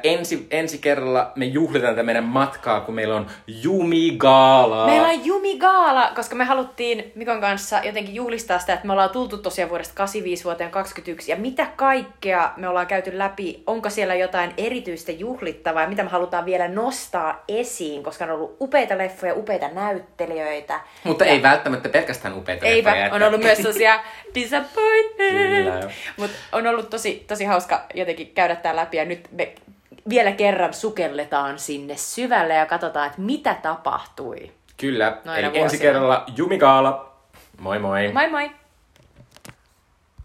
ensi, ensi kerralla me juhlitaan tätä meidän matkaa, kun meillä on Jumi Gaala. Meillä on Jumi Gaala, koska me haluttiin Mikon kanssa jotenkin juhlistaa sitä, että me ollaan tultu tosiaan vuodesta 85 vuoteen 21 ja mitä kaikkea me ollaan käyty läpi, onko siellä jotain erityistä juhlittavaa ja mitä me halutaan vielä nostaa esiin, koska on ollut upeita leffoja, upeita näyttelijöitä. Mutta ja... ei välttämättä pelkästään upeita Eipä, leffoja. on ollut myös tosiaan disappointment. Mutta on ollut tosi, tosi hauska jotenkin käydä tämä läpi ja nyt me vielä kerran sukelletaan sinne syvälle ja katsotaan, että mitä tapahtui. Kyllä, Noina eli vuosina. ensi kerralla Jumikaala. Moi moi. Moi moi.